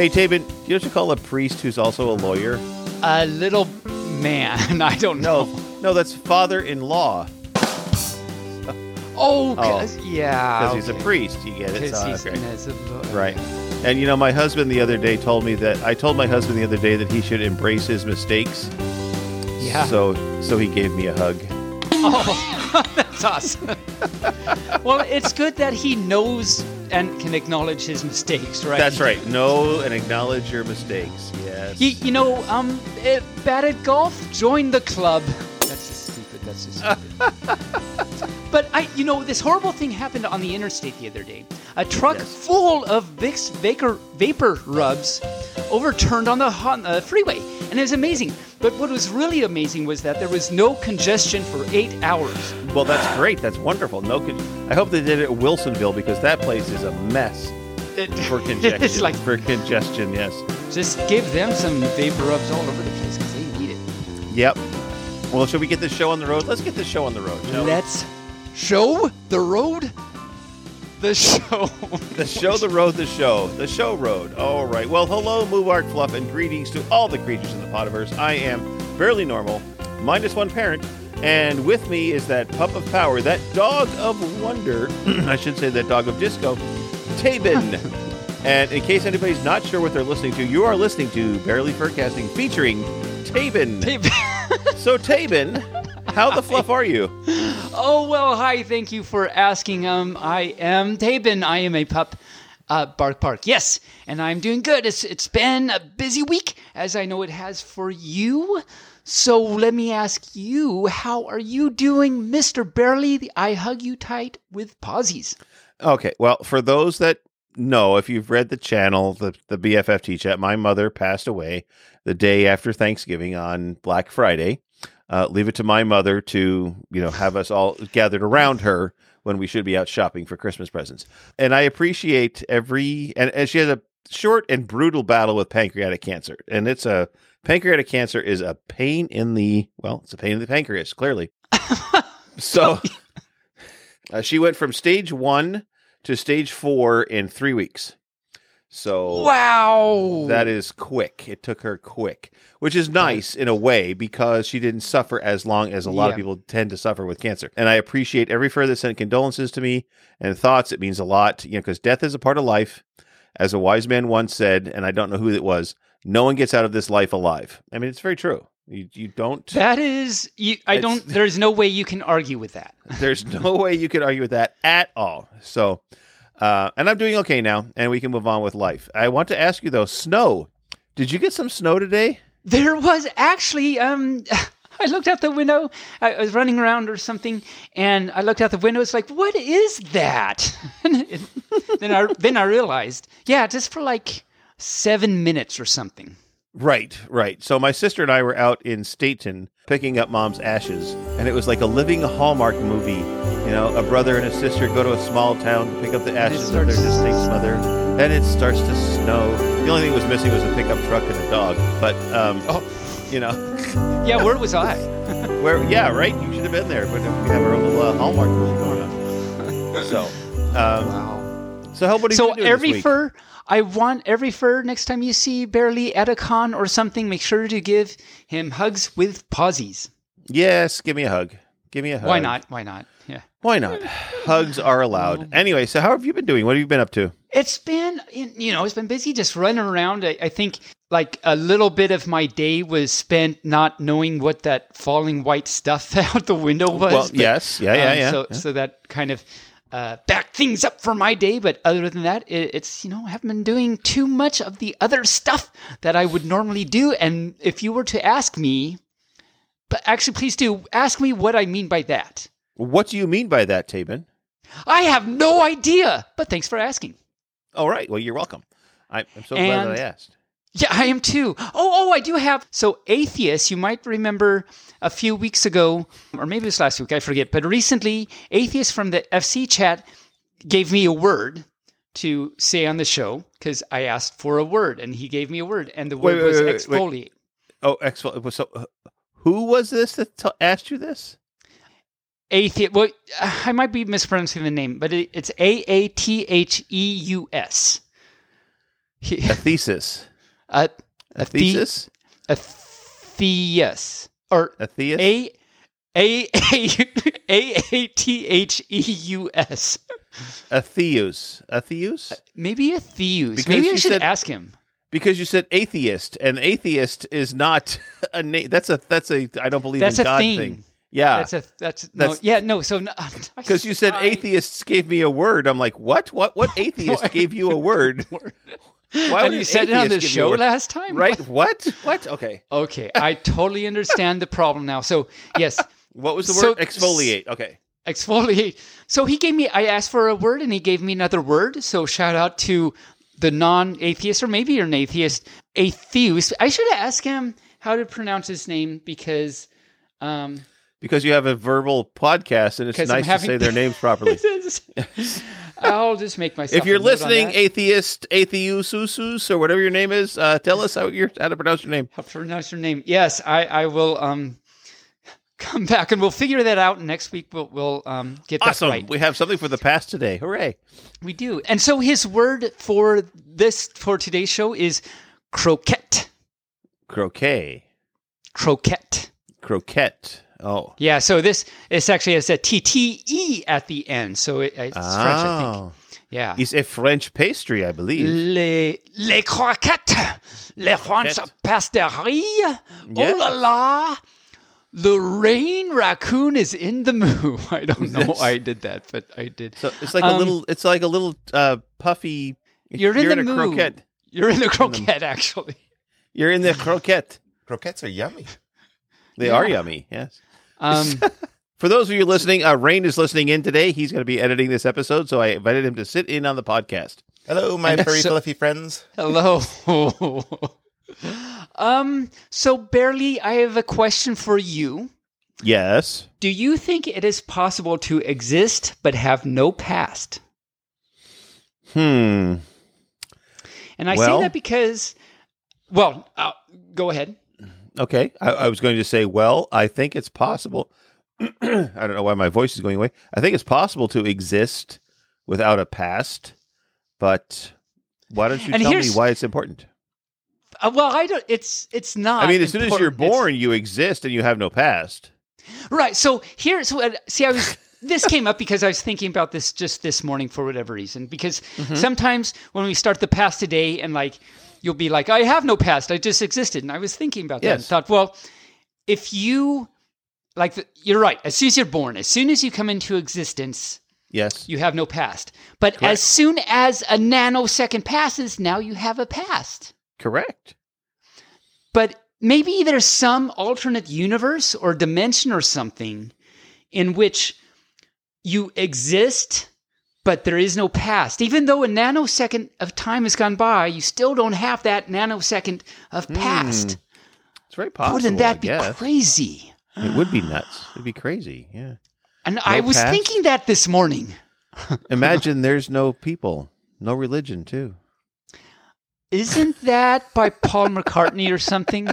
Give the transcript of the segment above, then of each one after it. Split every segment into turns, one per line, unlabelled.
Hey, Taebyn, do you know what you call a priest who's also a lawyer?
A little man. I don't know.
No, no, that's father-in-law
Oh, oh. yeah.
because he's a priest. You get it?
'Cause
So, uh,
he's
okay.
as a
Right. And you know, my husband the other day told me that I told my husband the other day that he should embrace his mistakes.
Yeah.
So, so he gave me a hug.
Oh, that's awesome. well, it's good that he knows and can acknowledge his mistakes, right?
That's right. Know and acknowledge your mistakes. Yes.
You, you know, um, eh, bad at golf, join the club. That's just stupid. That's just stupid. but I, you know, this horrible thing happened on the interstate the other day. A truck
Yes.
full of Vicks vapor, vapor rubs overturned on the, on the freeway, and it was amazing. But what was really amazing was that there was no congestion for eight hours.
Well, that's great. That's wonderful. No, con- I hope they did it at Wilsonville because that place is a mess
It,
for congestion.
it's like
for congestion. Yes.
just give them some vapor rubs all over the place because they need it.
Yep. Well, should we get this show on the road? Let's get this show on the road. shall we?
Let's show the road. The show.
The show, the road, the show, the show road. All right. Well, hello, Mubark Fluff, and greetings to all the creatures in the Potiverse. I am Bearly Normal, minus one parent, and with me is that pup of power, that dog of wonder. I should say that dog of disco, Taebyn. and in case anybody's not sure what they're listening to, you are listening to Bearly Furcasting featuring Taebyn. Taebyn. so, Taebyn, how the fluff are you?
oh well, hi. Thank you for asking. Um, I am Taebyn. I am a pup. Uh, bark, bark. Yes, and I'm doing good. It's it's been a busy week, as I know it has for you. So let me ask you, how are you doing, Mister Bearly? I hug you tight with pausies.
Okay. Well, for those that know, if you've read the channel, the, the BFFT chat, my mother passed away the day after Thanksgiving on Black Friday. Uh, leave it to my mother to, you know, have us all gathered around her when we should be out shopping for Christmas presents. And I appreciate every, and, and she had a short and brutal battle with pancreatic cancer. And it's a, pancreatic cancer is a pain in the, well, it's a pain in the pancreas, clearly. so uh, she went from stage one to stage four in three weeks. So
Wow.
that is quick. It took her quick, which is nice in a way because she didn't suffer as long as a lot of people tend to suffer with cancer. And I appreciate every further sent condolences to me and thoughts. It means a lot, you know, because death is a part of life. As a wise man once said, and I don't know who it was, no one gets out of this life alive. I mean, it's very true. You, you don't.
That is, you, I don't. There's no way you can argue with that.
There's no way you could argue with that at all. So, uh, and I'm doing okay now, and we can move on with life. I want to ask you though, snow. Did you get some snow today?
There was actually, um, I looked out the window. I was running around or something, and I looked out the window. It's like, what is that? It- then I then I realized, yeah, just for like seven minutes or something.
Right, right. So my sister and I were out in Stayton picking up mom's ashes, and it was like a living Hallmark movie. You know, a brother and a sister go to a small town to pick up the ashes of their distinct mother. Then it starts to snow. The only thing was missing was a pickup truck and a dog. But um,
Oh.
you know,
Yeah, where was I?
where yeah, right. You should have been there. But we have our own little uh, Hallmark movie going on. So, um,
Wow.
so how what are you
So every fur, I want every fur. Next time you see Bearly at a con or something, make sure to give him hugs with pausies.
Yes, give me a hug. Give me a hug.
Why not? Why not?
Why not? Hugs are allowed. Anyway, so how have you been doing? What have you been up to?
It's been, you know, it's been busy just running around. I, I think like a little bit of my day was spent not knowing what that falling white stuff out the window was.
Well,
but,
yes, yeah, yeah,
um,
yeah.
So,
yeah.
so that kind of uh, backed things up for my day. But other than that, it, it's, you know, I haven't been doing too much of the other stuff that I would normally do. And if you were to ask me, but actually, please do ask me what I mean by that.
What do you mean by that, Taebyn?
I have no idea, but thanks for asking.
All right. Well, you're welcome. I, I'm so glad that I asked.
Yeah, I am too. Oh, oh, I do have. So, Atheist, you might remember a few weeks ago, or maybe it was last week, I forget, but recently, Atheist from the FC chat gave me a word to say on the show because I asked for a word and he gave me a word, and the word
wait,
was
wait,
exfoliate.
Oh, excellent. So, who was this that t- asked you this?
Atheist. Well, I might be mispronouncing the name, but it, it's A A T H E U S.
A thesis.
a,
A
A the-
thesis.
a theus or
A theist.
a a a a a t h e u s.
A theus. A theus.
Uh, maybe a theus.
Because
Maybe I
you
should
said-
ask him.
Because you said atheist, and atheist is not a name. That's a that's a I don't believe
That's
in God
thing.
thing. Yeah,
That's a that's, no yeah no so no,
because you said
I-
atheists gave me a word. I'm like, what? What? What atheist gave you a word? Why
and
would
you said it on the
atheist give you a
show last time,
Right? What? What? Okay.
Okay, I totally understand the problem now. So yes,
What was the
So-
word? Exfoliate. Okay.
exfoliate. So he gave me. I asked for a word, and he gave me another word. So shout out to the non-atheist, or maybe you're an atheist, atheist. I should ask him how to pronounce his name because. Um,
Because you have a verbal podcast, and it's nice
having-
to say their names properly.
I'll just make myself.
if you're
a note on
listening,
that.
atheist, atheususus, or whatever your name is, uh, tell us how you how to pronounce your name.
how to pronounce your name. Yes, I, I will um, come back and we'll figure that out. Next week we'll, we'll um, get that
Awesome.
right.
We have something for the past today. Hooray!
We do. And so his word for this for today's show is croquette.
Croquet.
Croquette.
Croquette. Oh.
Yeah. So this this actually has a T T E at the end. So it, it's French, I think.
Oh.
Yeah.
It's a French pastry, I believe.
Les, les croquettes, les French
Croquettes.
pasteries.
Yes.
Oh la la. The Rayne Raccoon is in the mood. I don't know why I did that, but I did.
So it's like a
Um,
little. It's like a little uh, puffy.
You're in the
a
mood.
croquette.
You're in the croquette, actually.
You're in the croquette.
Croquettes are yummy.
They
Yeah.
are yummy. Yes.
Um,
For those of you listening, uh, Rayne is listening in today. He's going to be editing this episode, so I invited him to sit in on the podcast.
Hello, my
And
furry
so-
fluffy friends.
hello. um. So, Bearly. I have a question for you.
Yes.
Do you think it is possible to exist but have no past?
Hmm.
And I
Well-
say that because, well, uh, go ahead.
Okay. I, I was going to say, well, I think it's possible. I don't know why my voice is going away. I think it's possible to exist without a past, but why don't you
And
tell me why it's important?
Uh, well, I don't. It's it's not.
I mean, as soon as you're
important. It's-
born, you exist and you have no past.
right? So here, so uh, see, I was. This came up because I was thinking about this just this morning for whatever reason. Because
Mm-hmm.
sometimes when we start the past today, and like you'll be like, "I have no past. I just existed." And I was thinking about that and thought, well, if you like, the, you're right. As soon as you're born, as soon as you come into existence,
Yes.
you have no past. But
Correct.
as soon as a nanosecond passes, now you have a past.
Correct.
But maybe there's some alternate universe or dimension or something in which you exist, but there is no past. Even though a nanosecond of time has gone by, you still don't have that nanosecond of hmm. past.
It's very possible.
Wouldn't that be crazy?
It would be nuts. It'd be crazy. Yeah.
And I was
past?
thinking that this morning.
Imagine there's no people, no religion, too.
Isn't that by Paul McCartney or something?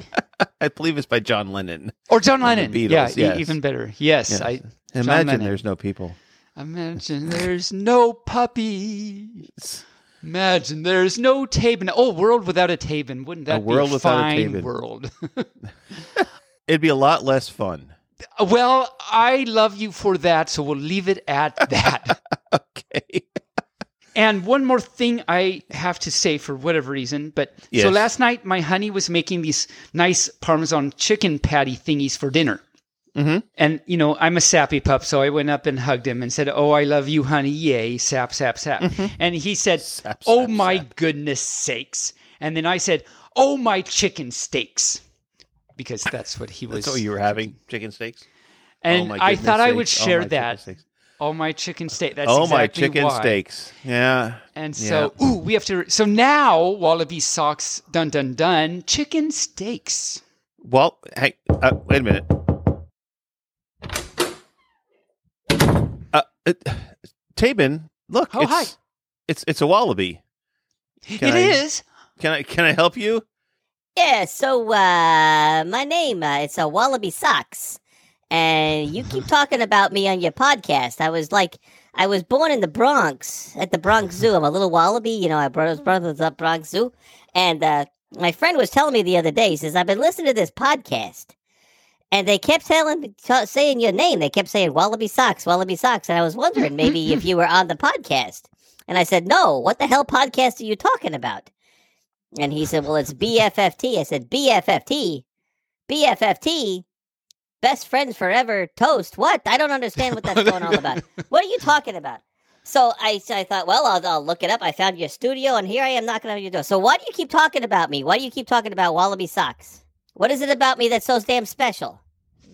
I believe it's by John Lennon.
Or John Lennon?
Beatles,
yeah, e- even better. Yes,
Yes.
I
Imagine there's no people.
Imagine there's no puppies. Imagine there's no Taebyn. Oh, world without a Taebyn. Wouldn't that
A world
be a
without a
fine world?
It'd be a lot less fun.
well, I love you for that, so we'll leave it at that.
Okay.
and one more thing I have to say for whatever reason, but so last night my honey was making these nice Parmesan chicken patty thingies for dinner.
Mhm.
And you know, I'm a sappy pup, so I went up and hugged him and said, "Oh, I love you, honey. Yay, sap, sap, sap." And he said,
Mm-hmm. Sap,
"Oh
sap,
my
sap."
goodness sakes!" And then I said, "Oh my chicken steaks," because that's what he was.
That's you were having? Chicken steaks?
and
oh
I thought I would
sakes. Oh
share that. Oh my chicken steak. That's
oh my
exactly
chicken
why.
steaks. Yeah.
And so, ooh, we have to. So now, Wallaby socks, dun dun dun, chicken steaks.
Well, hey, uh, wait a minute. It, Taebyn, look.
Oh,
it's,
hi.
It's it's a wallaby.
It
Can
is.
I- Can I can I help you?
Yeah, so uh my name uh, it's a Wallaby Socks. And you keep talking about me on your podcast. I was like I was born in the Bronx at the Bronx Zoo. I'm a little wallaby, you know. I brought his brothers up Bronx Zoo, and uh, my friend was telling me the other day. He says I've been listening to this podcast, and they kept telling, t- saying your name. They kept saying Wallaby Socks, Wallaby Socks, and I was wondering mm-hmm. maybe if mm-hmm. you were on the podcast. And I said, No. What the hell podcast are you talking about? And he said, Well, it's BFFT. I said, BFFT, BFFT. Best friends forever, toast. What? I don't understand what that's going on about. What are you talking about? So I, I thought, well, I'll, I'll look it up. I found your studio, and here I am knocking on your door. So why do you keep talking about me? Why do you keep talking about Wallaby socks? What is it about me that's so damn special?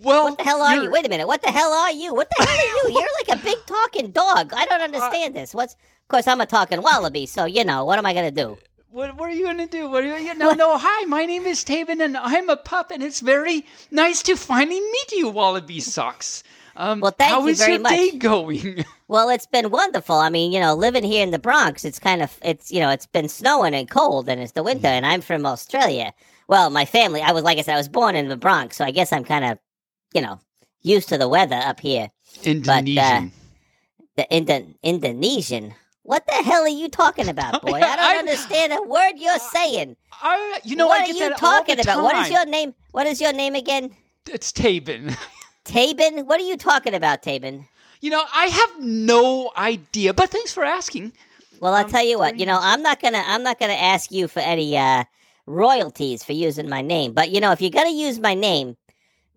Well,
What the hell are
you're-
you? Wait a minute. What the hell are you? What the hell are you? You're like a big talking dog. I don't
Uh,
understand this. What's? Of course, I'm a talking wallaby, so you know what am I gonna do?
What, what are you gonna do? What are you? No, no. Hi, my name is Taebyn, and I'm a pup, and it's very nice to finally meet you, Wallaby Socks. Um,
Well, thank
how
you
is
very
your
much.
day going?
Well, it's been wonderful. I mean, you know, living here in the Bronx, it's kind of it's you know, it's been snowing and cold and it's the winter and I'm from Australia. Well, my family, I was like I said I was born in the Bronx, so I guess I'm kind of, you know, used to the weather up here.
Indonesian.
The Indo- Indonesian. What the hell are you talking about, boy? I don't
I-
understand a word you're saying.
I, you know,
what
I
are you talking about? What is your name? What is your name again?
It's Taebyn.
Taebyn? What are you talking about, Taebyn?
You know, I have no idea, but thanks for asking.
Well, I'll
Um,
tell you what. You know, I'm not gonna. I'm not gonna ask you for any uh, royalties for using my name. But you know, if you're gonna use my name,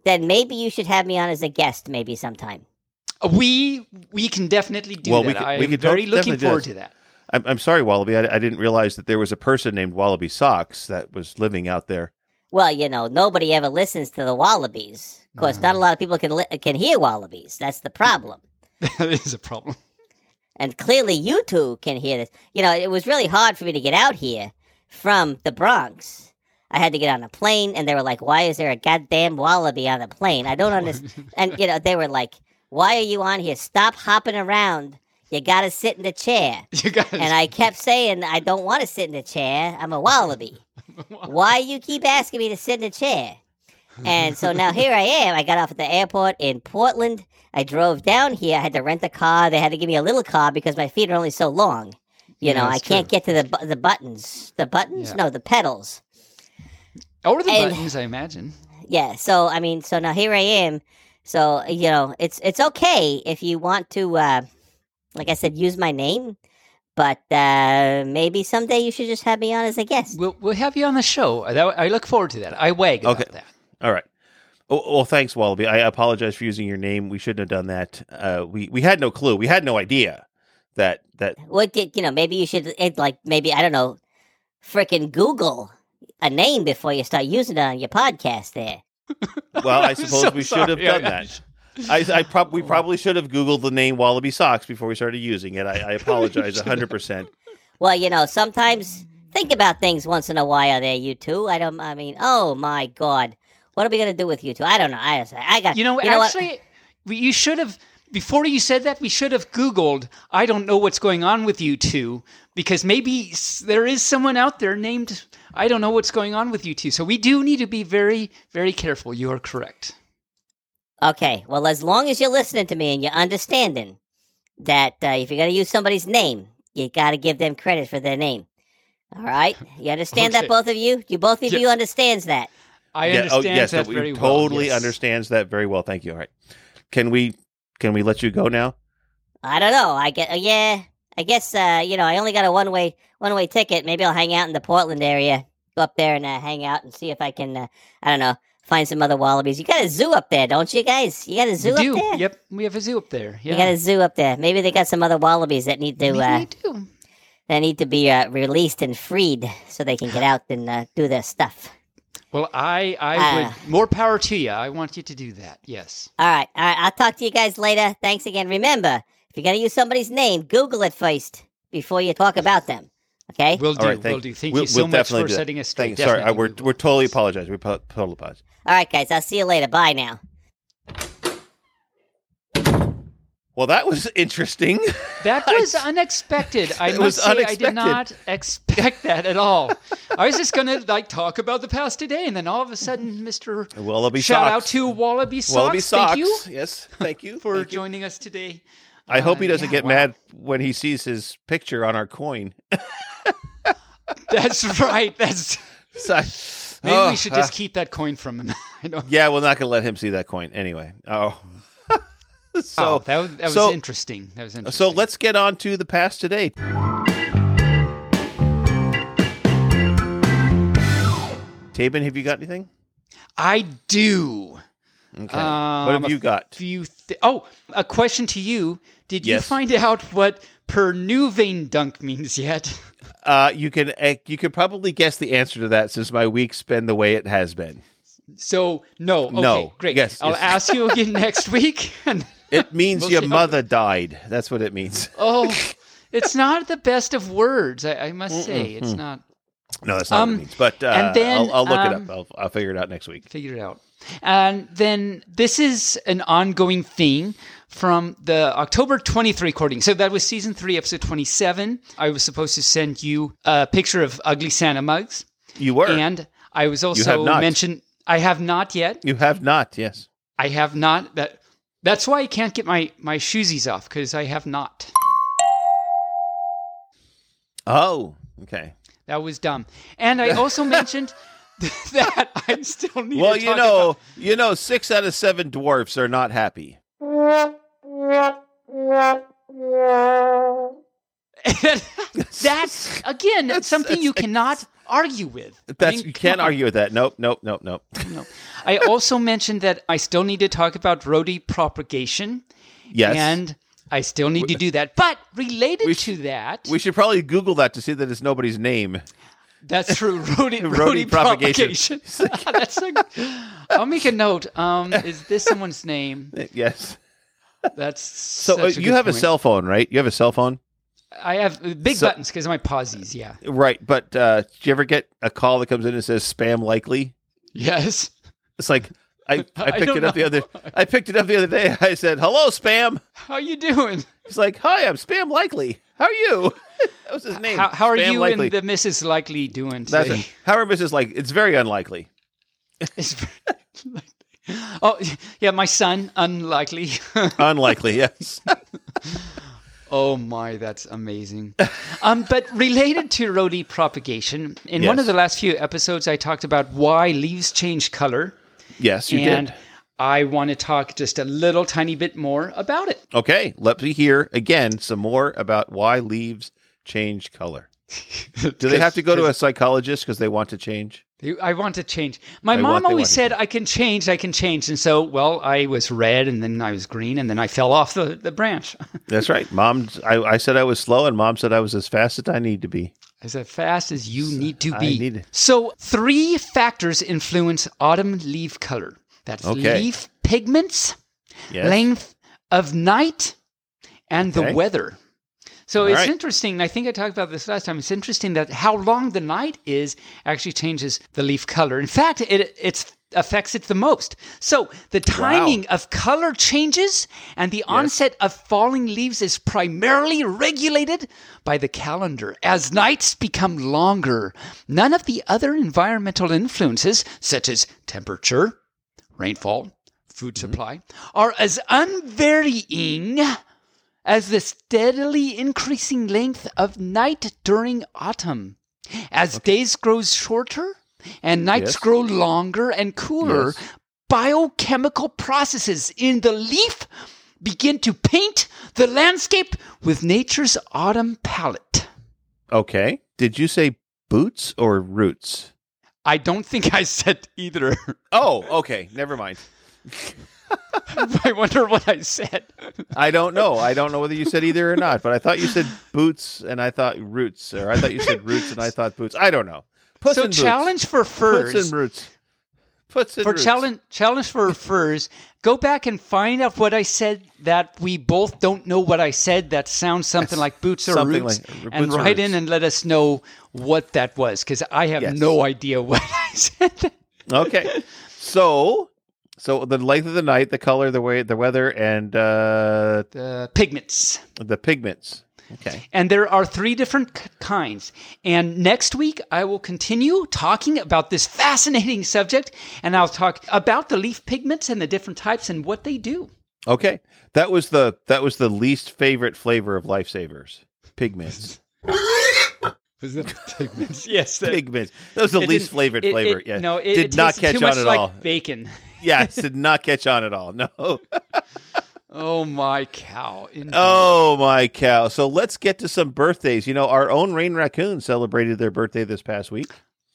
then maybe you should have me on as a guest, maybe sometime.
Uh, We we can definitely do
Well,
that.
we can-
I
we
am
can
very
tot-
looking forward to that.
I'm, I'm sorry, Wallaby. I, I didn't realize that there was a person named Wallaby Socks that was living out there.
Well, you know, nobody ever listens to the Wallabies. Of course, not a lot of people can li- can hear Wallabies. That's the problem.
that is a problem.
And clearly, you two can hear this. You know, it was really hard for me to get out here from the Bronx. I had to get on a plane, and they were like, "Why is there a goddamn wallaby on the plane?" I don't understand. and you know, they were like, "Why are you on here? Stop hopping around. You gotta sit in the chair."
You guys,
And I kept saying, "I don't want to sit in the chair. I'm a wallaby. Why you keep asking me to sit in the chair?" And so now here I am. I got off at the airport in Portland. I drove down here. I had to rent a car. They had to give me a little car because my feet are only so long. You
Yeah,
know, I can't
true.
get to the bu- the buttons. The buttons?
Yeah.
No, the pedals.
or the
and-
buttons, I imagine.
Yeah. So I mean, so now here I am. So you know, it's it's okay if you want to, uh, like I said, use my name. But uh, maybe someday you should just have me on as a guest.
We'll we'll have you on the show. That, I look forward to that. I wag about that.
All right. Oh, well, thanks, Wallaby. I apologize for using your name. We shouldn't have done that. Uh, we we had no clue. We had no idea that that.
What did you know? Maybe you should it, like maybe I don't know, Freaking Google a name before you start using it on your podcast. There.
Well, I suppose
so
we should have done
I-
that. I, I prob- we probably should have Googled the name Wallaby Socks before we started using it. I, I apologize hundred percent.
Well, you know, sometimes think about things once in a while. There, you two. I don't. I mean, oh my god, what are we gonna do with you two? I don't know. I I got.
You know,
what?
actually, we, you should have. Before you said that, we should have Googled. I don't know what's going on with you two because maybe there is someone out there named. I don't know what's going on with you two. So we do need to be very, very careful. You are correct.
Okay, well, as long as you're listening to me and you're understanding that uh, if you're going to use somebody's name, you got to give them credit for their name. All right? You understand that, both of you? You both of
Yeah.
you understands that?
I
Yeah,
understand
oh, yes,
that
we
very well.
totally
yes.
understands that very well. Thank you. All right. Can we can we let you go now?
I don't know. I get, uh, yeah, I guess, uh, you know, I only got a one way one way ticket. Maybe I'll hang out in the Portland area, go up there and uh, hang out and see if I can, uh, I don't know, find some other wallabies. You got a zoo up there, don't you guys? You got a zoo
We do.
up there?
Yep, we have a zoo up there. Yeah,
You got a zoo up there. Maybe they got some other wallabies that need to,
Maybe
uh,
we do.
that need to be uh, released and freed so they can get out and uh, do their stuff.
Well, I, I
Ah.
would more power to you. I want you to do that. Yes.
All right, all right. I'll talk to you guys later. Thanks again. Remember, if you're gonna use somebody's name, Google it first before you talk about them. Okay.
We'll do.
All right. Thank,
we'll do. Thank
we'll,
you so
we'll
much
definitely
for setting us straight.
Sorry, I, we're
we will.
we're totally apologize. We po- totally apologize.
All right, guys. I'll see you later. Bye now.
Well, that was interesting.
That was unexpected. I
It
must
was
say, I did not expect that at all. I was just gonna like talk about the past today, and then all of a sudden, Mister
Wallaby
shout
socks.
out to Wallaby Socks.
Wallaby socks.
Thank you
Yes, thank you
for
Thank you.
joining us today.
I hope he
Uh,
doesn't
yeah,
get
wow.
mad when he sees his picture on our coin.
That's right. That's
So-
maybe
Oh,
we should
uh,
just keep that coin from him. I don't.
yeah, we're not gonna let him see that coin anyway. Oh, so
oh, that was, that was
so-
interesting. That was interesting.
so let's get on to the past today. Taebyn, have you got anything?
I do.
Okay. what have
Um,
you got?
Few th- oh, a question to you. Did you find out what Pernuvain dunk means yet?
Uh, you can uh, you could probably guess the answer to that since my week's been the way it has been.
So no. Okay,
No.
great.
Yes,
I'll
yes.
ask you again next week. And
It means your mother died. That's what it means.
oh, it's not the best of words. I, I must say, it's not.
No, that's not
Um,
what it means. But uh,
and then,
I'll, I'll look it
um,
up. I'll, I'll figure it out next week.
Figure it out. And then this is an ongoing theme from the October 20th recording. So that was season three, episode 27. I was supposed to send you a picture of ugly Santa mugs.
You were.
And I was also mentioned I have not yet.
you have not. Yes.
I have not that that's why I can't get my my shoesies off because I have not.
Oh. Okay.
That was dumb. And I also mentioned that I still need
Well,
to
you
talk
know, you know, six out of seven dwarfs are not happy.
that's again
That's-
something you cannot argue with. I mean,
you can't argue with that. Nope. Nope. Nope. Nope.
No. I also mentioned that I still need to talk about rhodey propagation.
Yes.
And I still need to do that. But related to that,
we should probably Google that to see that it's nobody's name.
That's true. Rhodey
propagation.
propagation. That's a, I'll make a note. Um, is this someone's name?
Yes.
That's
So uh, you have a cell phone, right? You have a cell phone,
I have big
So-
buttons because of my pauses. Yeah.
right? But uh, do you ever get a call that comes in and says spam likely?
Yes.
It's like I, I
I
picked
don't
it up the other I picked it up the other day. I said, "Hello, spam."
How you doing?
He's like, "Hi, I'm spam likely. How are you?" that was his name.
How, how are
Spam
you
likely.
and the Mrs. Likely doing
That's
today?
it. How are Mrs. Like? It's very unlikely.
It's very- oh yeah, my son. Unlikely.
Unlikely, yes.
Oh my, that's amazing. um, but related to rhodey propagation, in one of the last few episodes, I talked about why leaves change color,
yes, you
and
did.
I want to talk just a little tiny bit more about it.
Okay, let me hear again some more about why leaves change color. Do they have to go to a psychologist because they want to change?
I want to change. My
They
mom
want-
always said, "I can change, I can change," and so, well, I was red, and then I was green, and then I fell off the, the branch.
That's right. Mom, I, I said I was slow, and mom said I was as fast as I need to be.
as fast as you need to be.
need.
So, three factors influence autumn leaf color. That's
Okay.
leaf pigments,
Yes.
length of night, and
Okay.
the weather. So
All
it's
right.
interesting. I think I talked about this last time. It's interesting that how long the night is actually changes the leaf color. In fact, it it's affects it the most. So the timing of color changes and the onset of falling leaves is primarily regulated by the calendar. As nights become longer, none of the other environmental influences, such as temperature, rainfall, food mm-hmm. supply, are as unvarying as the steadily increasing length of night during autumn. As days grow shorter and nights
Yes.
grow longer and cooler,
Yes.
biochemical processes in the leaf begin to paint the landscape with nature's autumn palette.
Okay. Did you say boots or roots?
I don't think I said either.
Oh, okay. Never mind.
I wonder what I said.
I don't know. I don't know whether you said either or not, but I thought you said boots and I thought roots, or I thought you said roots and I thought boots. I don't know.
So
and boots.
challenge for furs.
Puts and roots. Puts and
for
roots.
challenge challenge for furs go back and find out what i said that we both don't know what i said that sounds something like boots or
something
roots
like-
and
boots or
write in and let us know what that was because i have
Yes.
no idea what i said
Okay. So, so the length of the night, the color, the way, the weather, and uh,
the pigments
the pigments. Okay.
and there are three different k- kinds and next week i will continue talking about this fascinating subject and i'll talk about the leaf pigments and the different types and what they do
Okay, that was the that was the least favorite flavor of lifesavers. pigments.
Was it pigments? Yes, that,
Pig mints. That was the least flavored
it-
flavor.
it-
yeah.
No, it,
did
it
not
tasted
catch
too much
on at
like
all.
Bacon.
Yes, did not catch on at all. No.
Oh my cow! Indeed.
Oh my cow! So let's get to some birthdays. You know, our own Rayne Raccoon celebrated their birthday this past week.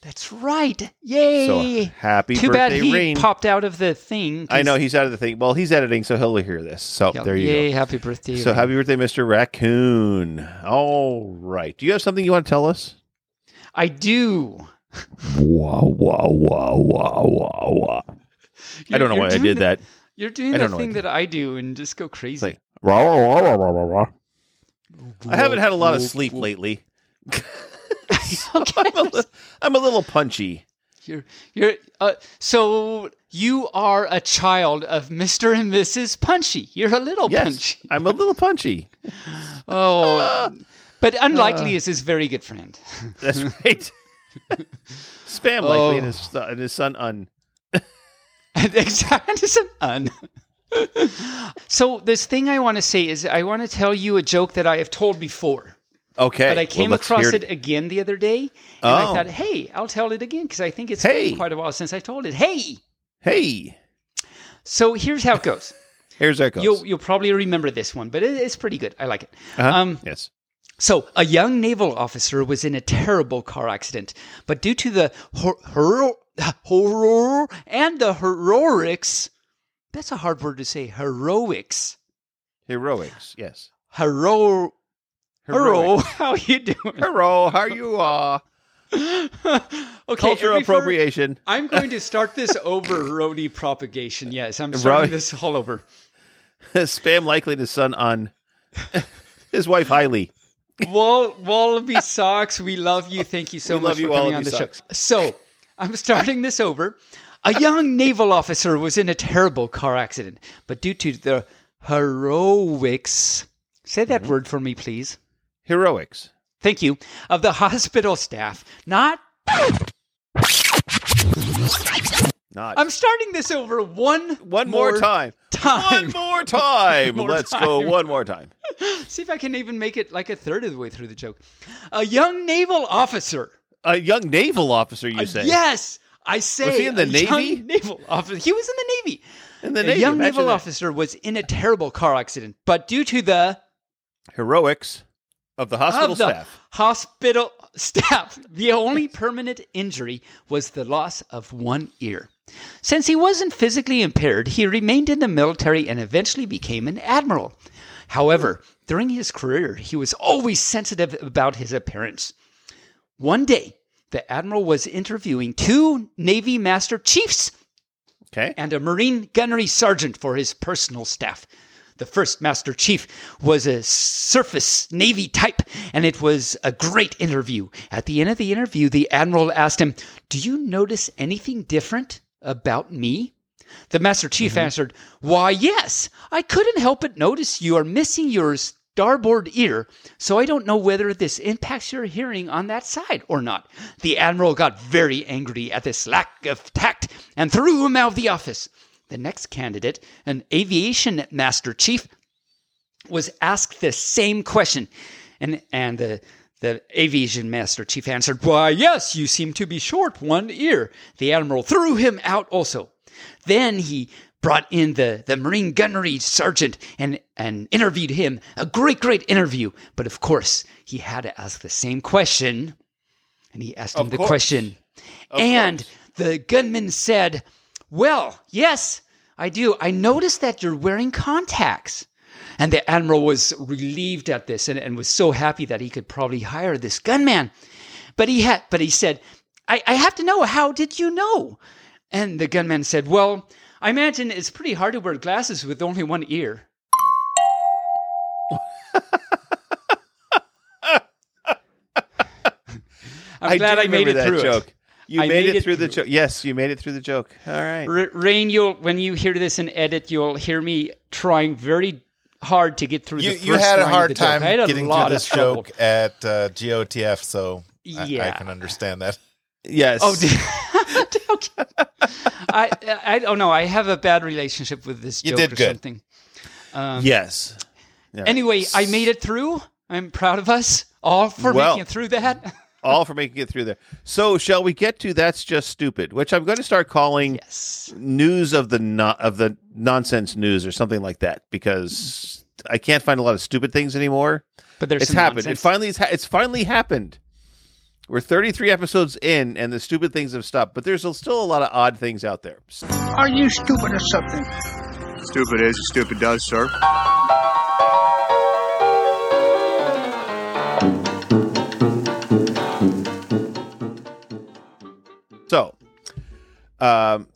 that's right! Yay!
So happy
Too
birthday,
bad he
Rayne!
popped out of the thing.
I know he's out of the thing. Well, he's editing, so he'll hear this. So
Yeah,
there you go.
Yay!
go.
Happy birthday!
So
Rayne.
happy birthday, Mr. Raccoon. All right. Do you have something you want to tell us?
I do.
Wow, wow, wow, wow, wow, wow. I don't know why I did
the-
that.
You're doing the thing that I do and just go crazy.
like- Rah, rah, rah, rah, rah, rah. I haven't had a lot of sleep lately. I'm, a li- I'm a little punchy.
You're you're uh, so you are a child of Mr. and Mrs. Punchy. You're a little
Yes,
punchy.
I'm a little punchy.
Oh, but unlikely is his very good friend.
That's right. Spam likely
Oh.
and, his, and his son un.
exactly. It's an un. so this thing I want to say is I want to tell you a joke that I have told before,
Okay,
but I came
let's
across
hear
it again the other day, and I
Oh.
thought, hey, I'll tell it again because I think it's
Hey.
been quite a while since I told it. Hey,
Hey,
so here's how it goes.
here's our goes.
You'll you'll probably remember this one, but it, it's pretty good. I like it.
Uh-huh.
Um,
yes.
So, a young naval officer was in a terrible car accident, but due to the hor- hor- horror and the heroics, that's a hard word to say, heroics.
Heroics. Yes.
Hero, hero, how you doing?
Hero, how are you are?
okay,
Cultural
fir-
appropriation.
I'm going to start this over roadie propagation. Yes, I'm starting this all over.
Spam likely to son on his wife Hailey.
Wall Wallaby Socks, we love you. Thank you so
We
much
love you,
for coming on the
Socks.
show. So, I'm starting this over. A young naval officer was in a terrible car accident, but due to the heroics, say that
Mm-hmm.
word for me, please.
Heroics.
Thank you. Of the hospital staff, not.
Not
I'm starting this over one
one more, time.
time.
One more time.
One more
Let's go one more time.
See if I can even make it like a third of the way through the joke. A young naval officer.
A young naval officer, you
Uh,
say?
Yes, I say.
was he in the Navy?
Naval officer. He was in the Navy.
In the
a young naval
that.
officer was in a terrible car accident, but due to the
Heroics of the hospital
of the
staff.
hospital staff, the only permanent injury was the loss of one ear. Since he wasn't physically impaired, he remained in the military and eventually became an admiral. However, during his career, he was always sensitive about his appearance. One day, the admiral was interviewing two Navy Master Chiefs
Okay.
and a Marine gunnery sergeant for his personal staff. The first Master Chief was a surface Navy type, and it was a great interview. At the end of the interview, the Admiral asked him, Do you notice anything different about me? The Master Chief mm-hmm. answered, Why, yes, I couldn't help but notice you are missing your starboard ear, so I don't know whether this impacts your hearing on that side or not. The Admiral got very angry at this lack of tact and threw him out of the office. The next candidate, an aviation Master Chief, was asked the same question, and and the the aviation master chief answered, "Why, yes, you seem to be short one ear." The admiral threw him out also. Then he brought in the the marine gunnery sergeant and and interviewed him. A great, great interview. But of course, he had to ask the same question, and he asked him
Of
the
course.
question, and the gunman said, "Well, yes, I do. I noticed that you're wearing contacts." And the admiral was relieved at this and, and was so happy that he could probably hire this gunman. But he had but he said, I, I have to know, how did you know? And the gunman said, Well, I imagine it's pretty hard to wear glasses with only one ear. I'm glad I made it through
joke.
it.
You
I
made,
made
it
it
through the joke. Yes, you made it through the joke. All right.
R- Rayne, you'll when you hear this in edit, you'll hear me trying very hard to get through
You,
the first
you had a hard time
a
getting through this joke at uh, GOTF, so I- I, can understand that.
Yes.
Oh, did, okay. I I don't know. I have a bad relationship with this
You
joke
did
or
good.
something. Um,
yes. Yeah.
Anyway, I made it through. I'm proud of us all for
Well-
making it through that.
all for making it through there. So, shall we get to that's just stupid, which I'm going to start calling
yes.
news of the no- of the nonsense news or something like that because I can't find a lot of stupid things anymore.
But there's
it's
some
happened. It finally it's, ha- it's finally happened. We're 33 episodes in, and the stupid things have stopped, but there's still a lot of odd things out there.
Are you stupid or something?
Stupid is, stupid does, sir.
So, um,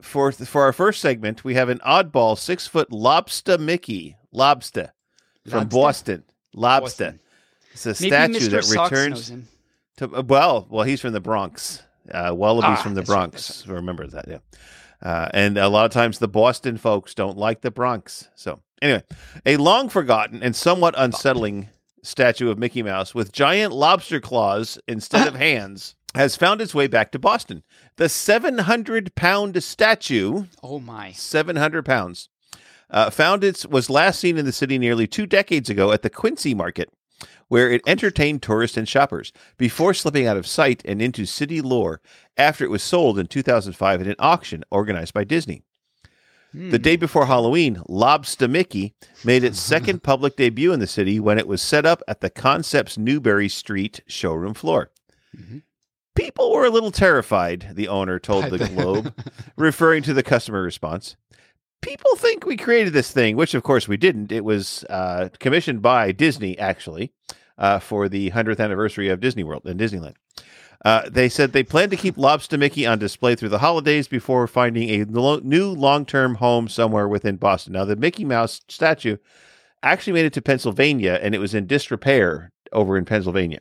for for our first segment, we have an oddball six foot lobster Mickey lobster from
Lobster?
Boston. Lobster.
Boston.
It's a
Maybe
statue
Mr.
that
Socks knows
returns
him.
To uh, well, well, he's from the Bronx. Uh, Wallabies
Ah,
from the
that's right,
Bronx. Remember that, yeah. Uh, and a lot of times the Boston folks don't like the Bronx. So anyway, a long forgotten and somewhat unsettling statue of Mickey Mouse with giant lobster claws instead of hands has found its way back to Boston. The 700 pound statue
Oh my.
700 pounds. Uh, found its was last seen in the city nearly two decades ago at the Quincy Market, where it entertained tourists and shoppers before slipping out of sight and into city lore after it was sold in 2005 at an auction organized by Disney. The hmm. day before Halloween, Lobster Mickey made its second public debut in the city when it was set up at the Concepts Newbury Street showroom floor. Mm-hmm. People were a little terrified, the owner told the Globe, referring to the customer response. People think we created this thing, which of course we didn't. It was uh, commissioned by Disney, actually, uh, for the 100th anniversary of Disney World and Disneyland. Uh, they said they plan to keep Lobster Mickey on display through the holidays before finding a lo- new long term home somewhere within Boston. Now, the Mickey Mouse statue actually made it to Pennsylvania and it was in disrepair over in Pennsylvania.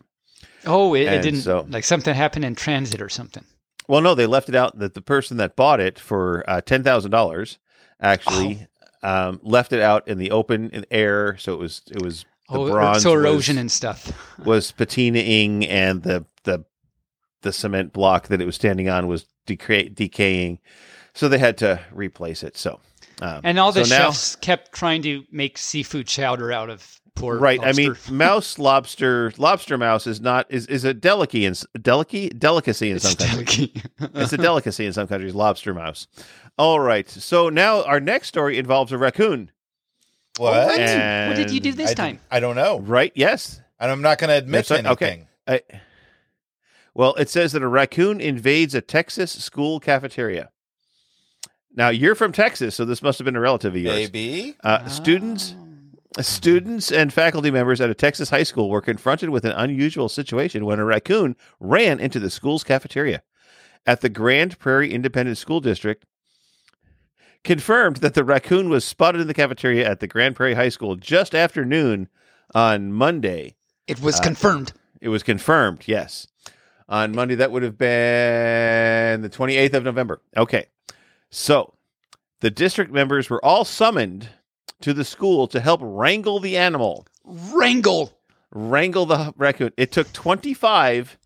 Oh, it, it didn't
so-
like something happened in transit or something.
Well, no, they left it out that the person that bought it for uh, ten thousand dollars actually um, left it out in the open in air, so it was it was the
oh,
bronze
so erosion
was,
and stuff.
was patinaing, and the the the cement block that it was standing on was deca- decaying, so they had to replace it. So, um,
And all the
so now-
chefs kept trying to make seafood chowder out of poor
Right. I mean, mouse, lobster, lobster mouse is not is is a delicacy in delicacy delicacy in
it's
some countries. it's a delicacy in some countries, lobster mouse. All right. So now our next story involves a raccoon.
What?
what? What did you do this
I,
time?
I don't know.
Right? Yes.
And I'm not going to admit
That's
anything.
Okay. I, well, it says that a raccoon invades a Texas school cafeteria. Now you're from Texas, so this must have been a relative of yours.
Maybe.
Uh,
Oh.
students, and faculty members at a Texas high school were confronted with an unusual situation when a raccoon ran into the school's cafeteria at the Grand Prairie Independent School District. Confirmed that the raccoon was spotted in the cafeteria at the Grand Prairie High School just after noon on Monday.
It was
Uh,
confirmed.
It was confirmed, yes. On Monday, that would have been the 28th of November. Okay. So the district members were all summoned to the school to help wrangle the animal,
Wrangle.
wrangle the raccoon. It took 25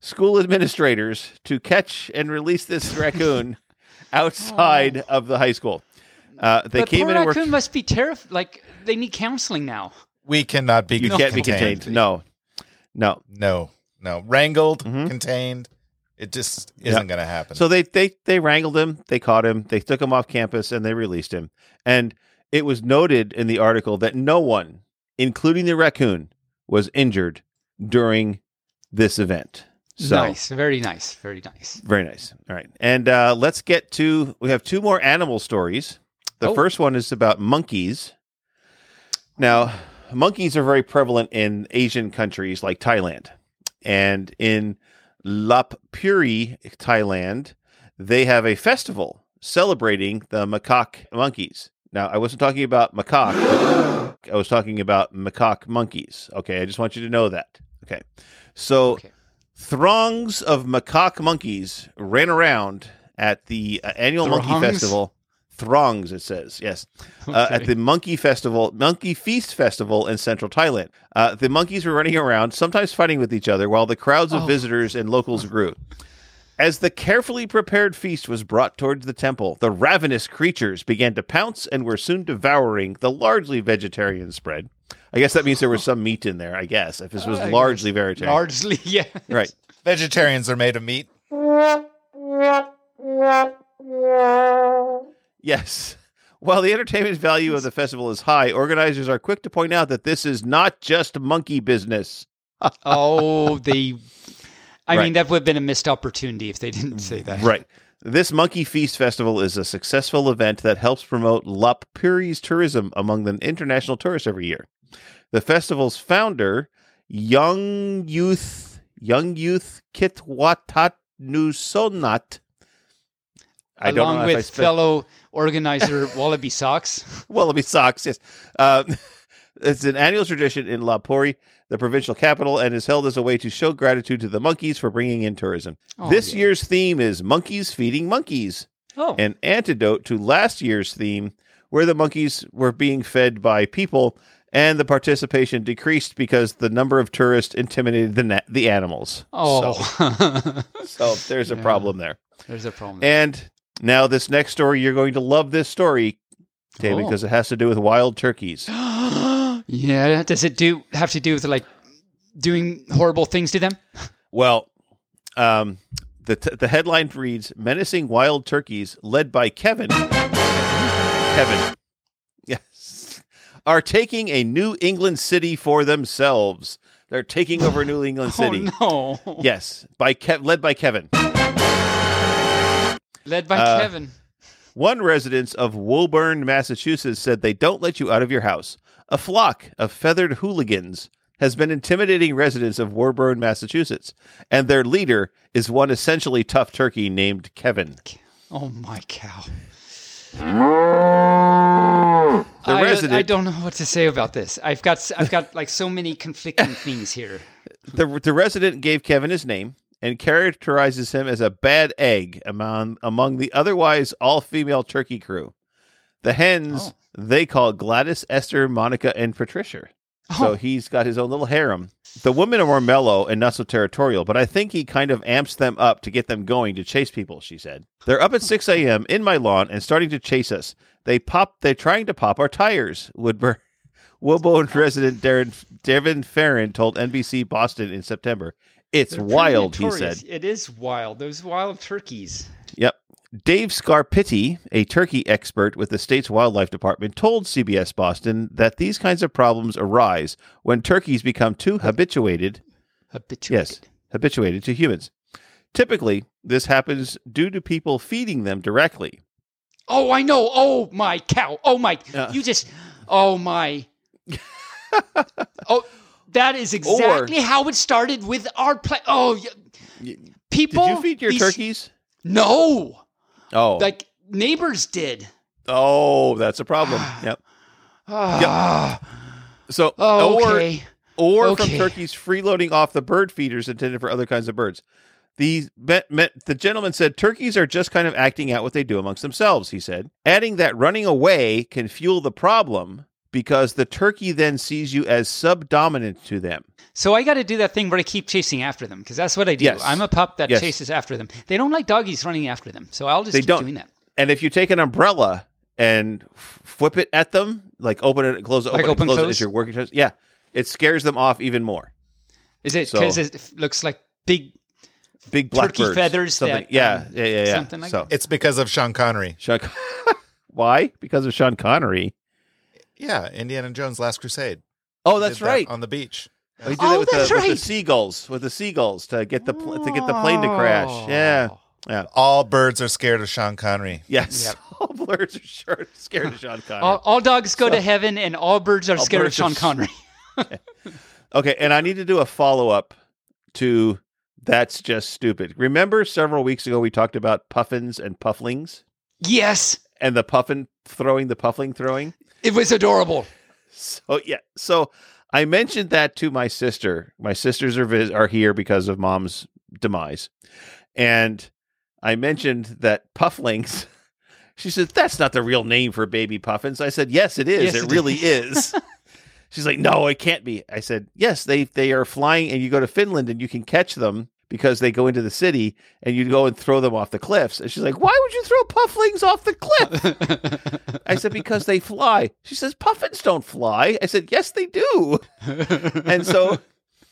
school administrators to catch and release this raccoon outside of the high school. Uh, they
but
came
poor
in and were
raccoon must be terrified. Like they need counseling now.
We cannot be
you
No.
can't be contained. No, no.
No, no. Wrangled,
Mhm.
contained. It just isn't going to happen.
So they they they wrangled him, they caught him, they took him off campus, and they released him. And it was noted in the article that no one, including the raccoon, was injured during this event. So
nice, very nice, very nice.
very nice. All right, and uh, let's get to. We have two more animal stories. The
Oh.
first one is about monkeys. Now, monkeys are very prevalent in Asian countries like Thailand, and in Lop Puri, Thailand, they have a festival celebrating the macaque monkeys. Now, I wasn't talking about macaque. I was talking about macaque monkeys. Okay, I just want you to know that. Okay, so
Okay.
throngs of macaque monkeys ran around at the uh, annual monkey festival. Throngs, it says, yes, uh, at the Monkey Festival, Monkey Feast Festival in central Thailand. Uh, the monkeys were running around, sometimes fighting with each other, while the crowds of
Oh.
visitors and locals grew. As the carefully prepared feast was brought towards the temple, the ravenous creatures began to pounce and were soon devouring the largely vegetarian spread. I guess that means there was some meat in there, I guess, if this was
I
largely vegetarian.
Largely, yeah.
right.
Vegetarians are made of meat.
Yes. While the entertainment value of the festival is high, organizers are quick to point out that this is not just monkey business.
Oh, they. I
Right.
mean, that would have been a missed opportunity if they didn't say that.
Right. This Monkey Feast Festival is a successful event that helps promote Lap Puri's tourism among the international tourists every year. The festival's founder, Young Youth Young Youth Kitwatat Nusonat. I don't
Along
know
with
if I spelled
fellow organizer Wallaby Socks.
Wallaby socks. Yes, uh, it's an annual tradition in Lopburi, the provincial capital, and is held as a way to show gratitude to the monkeys for bringing in tourism.
Oh,
this
yeah.
year's theme is monkeys feeding monkeys,
Oh,
an antidote to last year's theme, where the monkeys were being fed by people. And the participation decreased because the number of tourists intimidated the na- the animals.
oh.
So, so there's a problem there.
There's a problem.
And now this next story, you're going to love this story, David,
Oh.
because it has to do with wild turkeys.
yeah. Does it do have to do with like doing horrible things to them?
Well, um, the t- the headline reads: "Menacing wild turkeys led by Kevin." Kevin, yes, are taking a New England city for themselves. They're taking over New England City.
Oh no.
Yes, by Kev- led by Kevin.
Led by
Uh,
Kevin.
One resident of Woburn, Massachusetts said they don't let you out of your house. A flock of feathered hooligans has been intimidating residents of Woburn, Massachusetts, and their leader is one essentially tough turkey named Kevin.
Oh my cow.
The
I, uh,
resident,
I don't know what to say about this. I've got I've got like so many conflicting things here.
the, the resident gave Kevin his name and characterizes him as a bad egg among among the otherwise all female turkey crew. The hens
Oh.
They call Gladys, Esther, Monica, and Patricia. So
Oh.
he's got his own little harem. The women are more mellow and not so territorial, but I think he kind of amps them up to get them going to chase people, she said. They're up at 6 a.m. in my lawn and starting to chase us. They pop, they're trying to pop our tires, Woodburn. Woburn resident Darren, Devin Farron told NBC Boston in September. It's
They're
wild, he said.
It is wild. Those wild turkeys.
Dave Scarpitti, a turkey expert with the state's wildlife department, told CBS Boston that these kinds of problems arise when turkeys become too habituated
Habituated.
Yes, habituated to humans. Typically, this happens due to people feeding them directly.
Oh, I know. Oh my cow. Oh my.
Uh.
You just. Oh my. oh, that is exactly how it started with our play. Oh, people.
Did you feed your
these-
turkeys?
No.
Oh,
Like neighbors did.
oh, that's a problem. yep.
Ah.
So,
Oh,
or
okay.
or from
Okay.
turkeys freeloading off the bird feeders intended for other kinds of birds. The me- me- the gentleman said turkeys are just kind of acting out what they do amongst themselves. He said, adding that running away can fuel the problem because the turkey then sees you as subdominant to them.
So I got to do that thing where I keep chasing after them because that's what I do.
Yes.
I'm a pup that
Yes.
chases after them. They don't like doggies running after them, so I'll just
They
keep
don't.
doing that.
And if you take an umbrella and f- flip it at them, like open it, close it, open, it,
open,
close it
close?
as you're working, towards- yeah, it scares them off even more.
Is it
So-
because it looks like big?
Big
Turkey
blackbirds,
feathers
something.
that,
yeah,
um,
yeah, yeah, yeah.
something like
so
It's because of Sean Connery.
Sean, why? Because of Sean Connery.
Yeah, Indiana Jones' Last Crusade.
Oh, that's
did that
right.
on the beach.
Oh, he did
Oh,
that with
that's
the, with the seagulls, with the seagulls to get the pl- to get the plane to crash. Oh. Yeah,
Oh.
yeah.
All birds are scared of Sean Connery.
Yes,
Yep.
all birds are sure scared of Sean Connery.
All, all dogs go to heaven, and all birds are
All
scared
birds
of Sean
s-
Connery.
Okay, and I need to do a follow up to that's just stupid. Remember several weeks ago we talked about puffins and pufflings
yes,
and the puffin throwing the puffling throwing.
It was adorable.
So yeah, so I mentioned that to my sister. My sisters are vis- are here because of mom's demise, and I mentioned that pufflings. She said that's not the real name for baby puffins. I said yes, it is.
Yes,
it
it
really is. She's like, no, it can't be. I said yes, they they are flying, and you go to Finland and you can catch them because they go into the city and you go and throw them off the cliffs. And she's like, Why would you throw pufflings off the cliff? I said, Because they fly. She says, Puffins don't fly. I said, Yes, they do. and so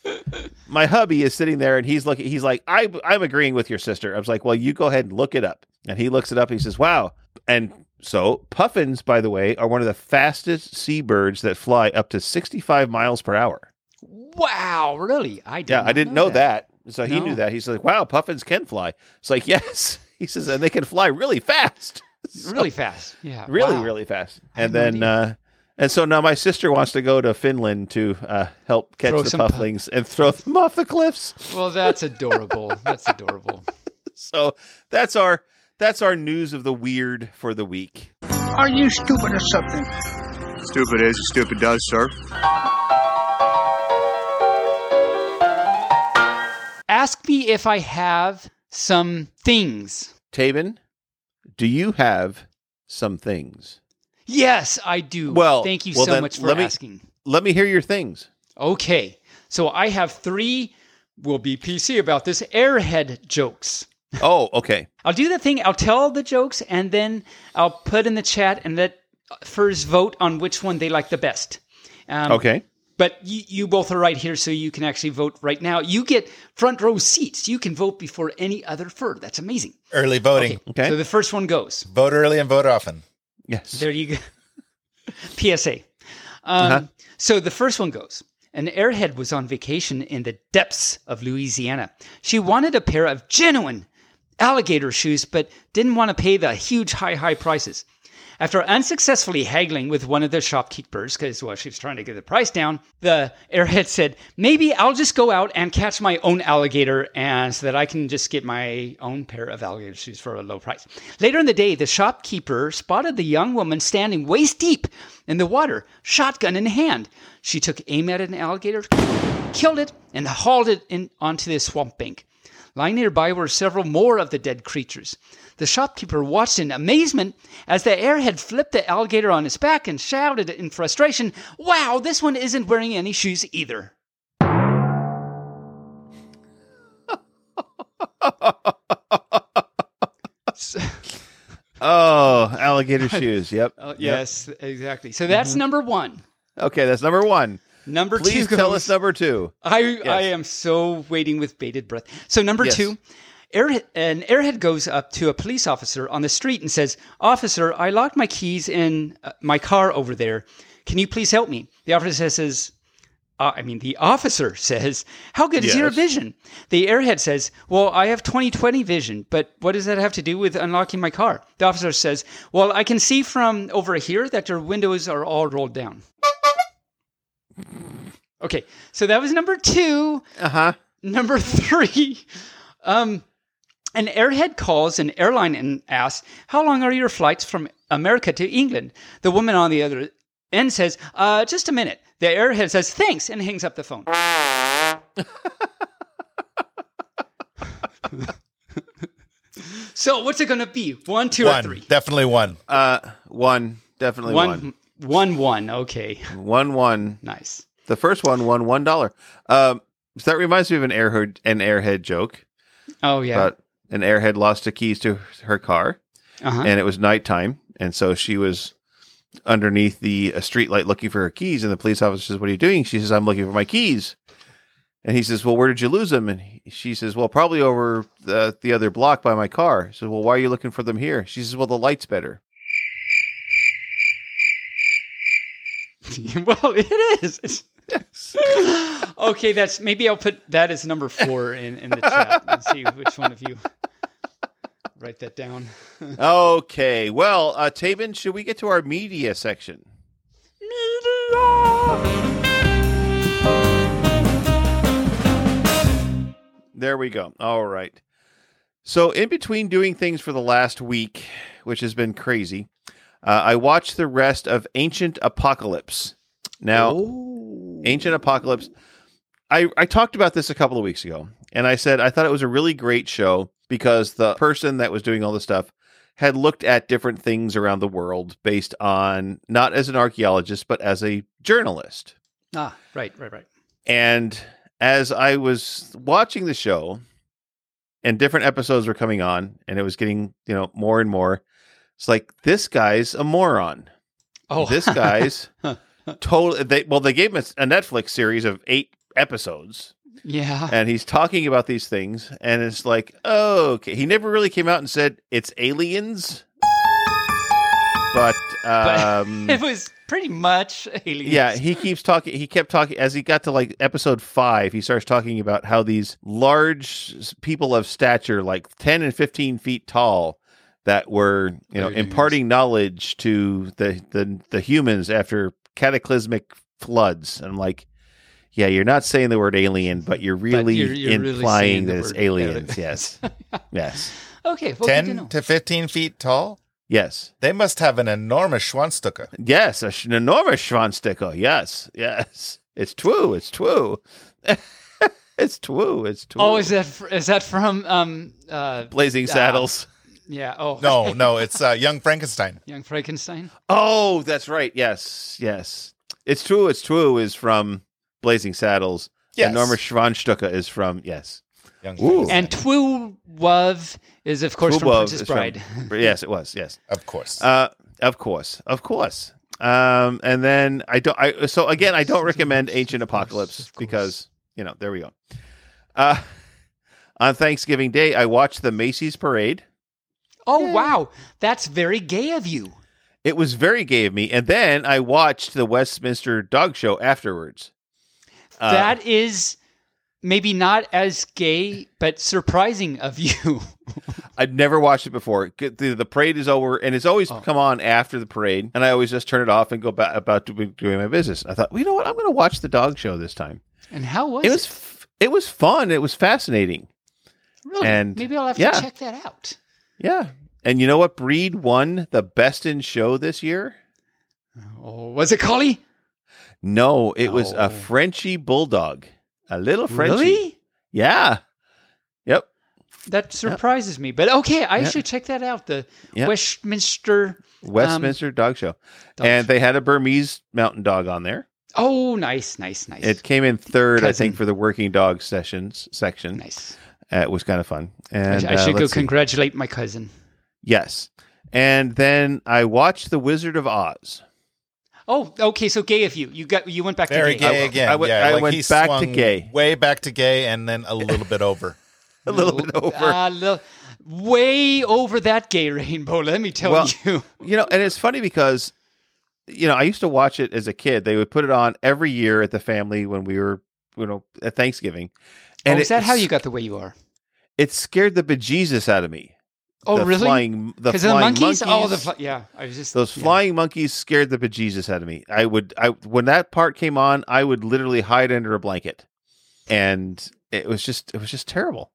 my hubby is sitting there and he's looking he's like I, i'm agreeing with your sister i was like well you go ahead and look it up and he looks it up and he says wow and so puffins by the way are one of the fastest seabirds that fly up to 65 miles per hour
wow, really? I did
yeah i didn't know
that.
that, so he
No.
knew that he's like wow puffins can fly it's like yes he says and they can fly really fast So-
Really fast. Yeah.
really
wow.
really fast and then
idea.
uh and so now my sister wants to go to Finland to uh, help catch
Throw
the
some pu-
pufflings and throw them off the cliffs.
Well, that's adorable. that's adorable.
So that's our that's our news of the weird for the week.
Are you stupid or something?
Stupid is stupid does, sir.
Ask me if I have some things.
Taebyn, do you have some things?
Yes, I do.
Well,
thank you
well
so much for
let me-
asking.
Let me hear your things.
Okay, so I have three. We'll be PC about this airhead jokes.
Oh, okay.
I'll do the thing. I'll tell the jokes, and then I'll put in the chat and let first vote on which one they like the best. Um,
Okay.
But you, you both are right here, so you can actually vote right now. You get front row seats. You can vote before any other fur. That's amazing.
Early voting.
Okay.
So the first one goes.
Vote early and vote often.
yes.
There you go. PSA. Um,
Uh-huh.
So the first one goes. An airhead was on vacation in the depths of Louisiana. She wanted a pair of genuine alligator shoes, but didn't want to pay the huge, high, high prices. After unsuccessfully haggling with one of the shopkeepers, because well, she was trying to get the price down, the airhead said, "Maybe I'll just go out and catch my own alligator, and so that I can just get my own pair of alligator shoes for a low price." Later in the day, the shopkeeper spotted the young woman standing waist deep in the water, shotgun in hand. She took aim at an alligator, killed it, and hauled it in onto the swamp bank. Lying nearby were several more of the dead creatures. The shopkeeper watched in amazement as the airhead flipped the alligator on its back and shouted in frustration, Wow, this one isn't wearing any shoes either.
Oh, alligator shoes. Yep.
uh,
Yep.
Yes, exactly. So that's number one.
Okay, that's number one.
Number
Please
two
tell
goes-
us number two.
I I am so waiting with bated breath. So number
Yes.
two, air, an airhead goes up to a police officer on the street and says, "Officer, I locked my keys in uh, my car over there. Can you please help me?" The officer says. Uh, I mean, the officer says, How good is your vision? The airhead says, Well, I have 20 20 vision, but what does that have to do with unlocking my car? The officer says, Well, I can see from over here that your windows are all rolled down. Okay, so that was number two.
Uh huh.
Number three, um, an airhead calls an airline and asks, How long are your flights from America to England? The woman on the other end says, uh, Just a minute. The airhead says, Thanks, and hangs up the phone. so, what's it going to be? One, two, or three?
Definitely one.
Uh, one. Definitely one.
One, one, one. Okay,
One. One.
nice.
The first one won one dollar. Um, so that reminds me of an airhead an airhead joke
Oh, yeah.
about an airhead lost the keys to her car,
Uh-huh.
and it was nighttime, and so she was underneath the a street light looking for her keys, and the police officer says, "What are you doing?" She says, "I'm looking for my keys." And he says, "Well, where did you lose them?" And he, she says, "Well, probably over the the other block by my car." He says, "Well, why are you looking for them here?" She says, "Well, the light's better."
well, it is. It's- okay, that's maybe I'll put that as number four in, in the chat and see which one of you write that down.
okay, well, uh, Taebyn, should we get to our media section? Media. There we go. All right. So, in between doing things for the last week, which has been crazy, uh, I watched the rest of Ancient Apocalypse. Now, Ancient Apocalypse, I, I talked about this a couple of weeks ago, and I said I thought it was a really great show because the person that was doing all the stuff had looked at different things around the world based on not as an archaeologist, but as a journalist.
Ah, right, right, right.
And as I was watching the show, and different episodes were coming on, and it was getting you know more and more. It's like this guy's a moron.
Oh,
This guy's totally. They well, they gave him a, Netflix series of eight episodes,
yeah.
and he's talking about these things, and it's like, oh, okay. He never really came out and said it's aliens, but um,
it was pretty much aliens.
yeah, he keeps talking. He kept talking as he got to like episode five. He starts talking about how these large people of stature, like ten and fifteen feet tall, that were you know
Aliens.
imparting knowledge to the the the humans after cataclysmic floods. And I'm like, yeah, you're not saying the word alien, but you're really
you're- you're
implying
the
that it's aliens.
aliens.
Yes, yes,
Okay. Well,
10 to 15 feet tall?
yes,
They must have an enormous Schwanzstucker.
yes. A sh- an enormous Schwanzstucker. Yes, yes. It's true. It's true. it's true. It's true.
Oh, is that fr- is that from um uh
Blazing
Ah.
Saddles.
Yeah oh
No, no, it's uh, Young Frankenstein.
young Frankenstein
Oh, that's right. Yes, yes. It's true. It's true. Is from Blazing Saddles.
Yes.
And Norma Schwanzstucker is from yes.
Young
Ooh.
Frankenstein.
and Twu Wov is of course
True
from Princess
is from-
Bride.
yes, it was. Yes.
of course.
Uh, of course, of course. Um, and then I don't. I so again, I don't recommend Ancient Apocalypse
Of course.
because you know there we go. Uh, on Thanksgiving Day, I watched the Macy's parade.
Oh wow, that's very gay of you.
It was very gay of me, and then I watched the Westminster Dog Show afterwards. Uh,
that is maybe not as gay, but surprising of you.
I'd never watched it before. The, the parade is over, and it's always
Oh.
come on after the parade, and I always just turn it off and go back about doing my business. I thought, well, you know what? I'm going to watch the dog show this time.
and how was
It
it?
was f- it was fun. It was fascinating.
really?
and-
maybe I'll have
yeah.
to check that out.
Yeah. And you know what breed won the best in show this year?
Oh, was it Collie?
No, it was a oh. Frenchie bulldog, a little Frenchie.
Really?
Yeah. Yep.
That surprises me. But okay, I
Yeah.
should check that out. The
Yeah.
Westminster.
Um, Westminster Dog Show,
Dog
and
Show.
they had a Burmese mountain dog on there.
Oh, nice, nice, nice.
It came in third, I think, for the working dog sessions section.
nice.
Uh, it was kind of fun.
I,
And
I
uh,
should go
let's see.
congratulate my cousin.
Yes. And then I watched The Wizard of Oz.
Oh, okay. So gay of you. You got you went back
Very
to gay.
gay
I-
again.
I went-
yeah,
I
like
went back to gay.
Way back to gay and then a little bit over.
A little bit over.
Uh, li- way over that gay rainbow. Let me tell
Well,
you.
You know, and it's funny because, you know, I used to watch it as a kid. They would put it on every year at the family when we were, you know, at Thanksgiving.
Oh,
And
is that how you got the way you are?
It scared the bejesus out of me.
Oh,
the
really?
Flying, the
of the monkeys?
monkeys.
Oh, the fl- yeah. I was just
those
yeah.
flying monkeys scared the bejesus out of me. I would, I when that part came on, I would literally hide under a blanket, and it was just, it was just terrible.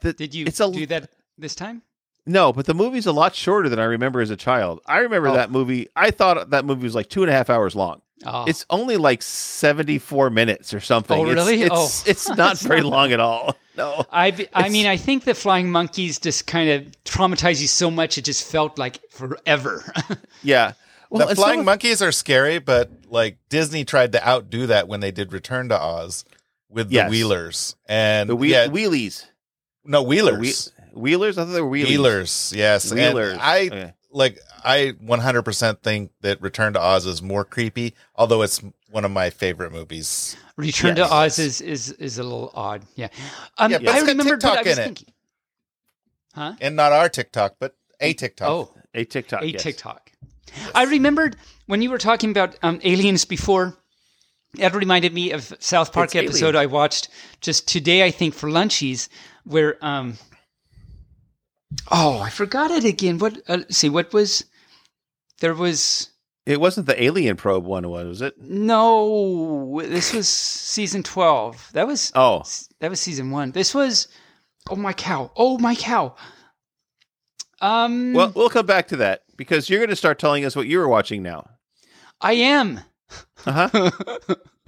The-
Did you
It's a
do that this time?
No, but the movie's a lot shorter than I remember as a child. I remember
Oh.
that movie. I thought that movie was like two and a half hours long.
Oh,
It's only like 74 minutes or something.
Oh,
It's-
really?
It's,
Oh.
it's, not
That's
very
not
long at all. No.
I, be- I mean, I think the flying monkeys just kind of traumatized you so much it just felt like forever.
Yeah. Well,
the flying
of-
monkeys are scary, but like Disney tried to outdo that when they did Return to Oz with the
Yes.
Wheelers and
The wheel,
yeah,
wheelies.
no Wheelers,
whe- wheelers? I thought they were wheelies.
Wheelers, yes, And
Wheelers.
I
Okay.
like I 100% think that Return to Oz is more creepy, although it's one of my favorite movies.
Return
Yes.
to Oz is, is is a little odd. Yeah. Um,
Yeah, but
I
it's got
remembered what I
TikTok
was
in it.
Huh?
And not our TikTok, but a TikTok.
Oh,
A TikTok.
a
yes.
TikTok. I remembered when you were talking about um, aliens before. That reminded me of South Park
It's
episode I watched just today, I think, for lunchies, where um, oh, I forgot it again. What? Uh, see, what was there was
It wasn't the alien probe one, was it?
no. This was season twelve. That was
Oh,
that was season one. This was oh my cow. Oh my cow. Um.
well, we'll come back to that because you're going to start telling us what you were watching now.
I am.
Uh huh.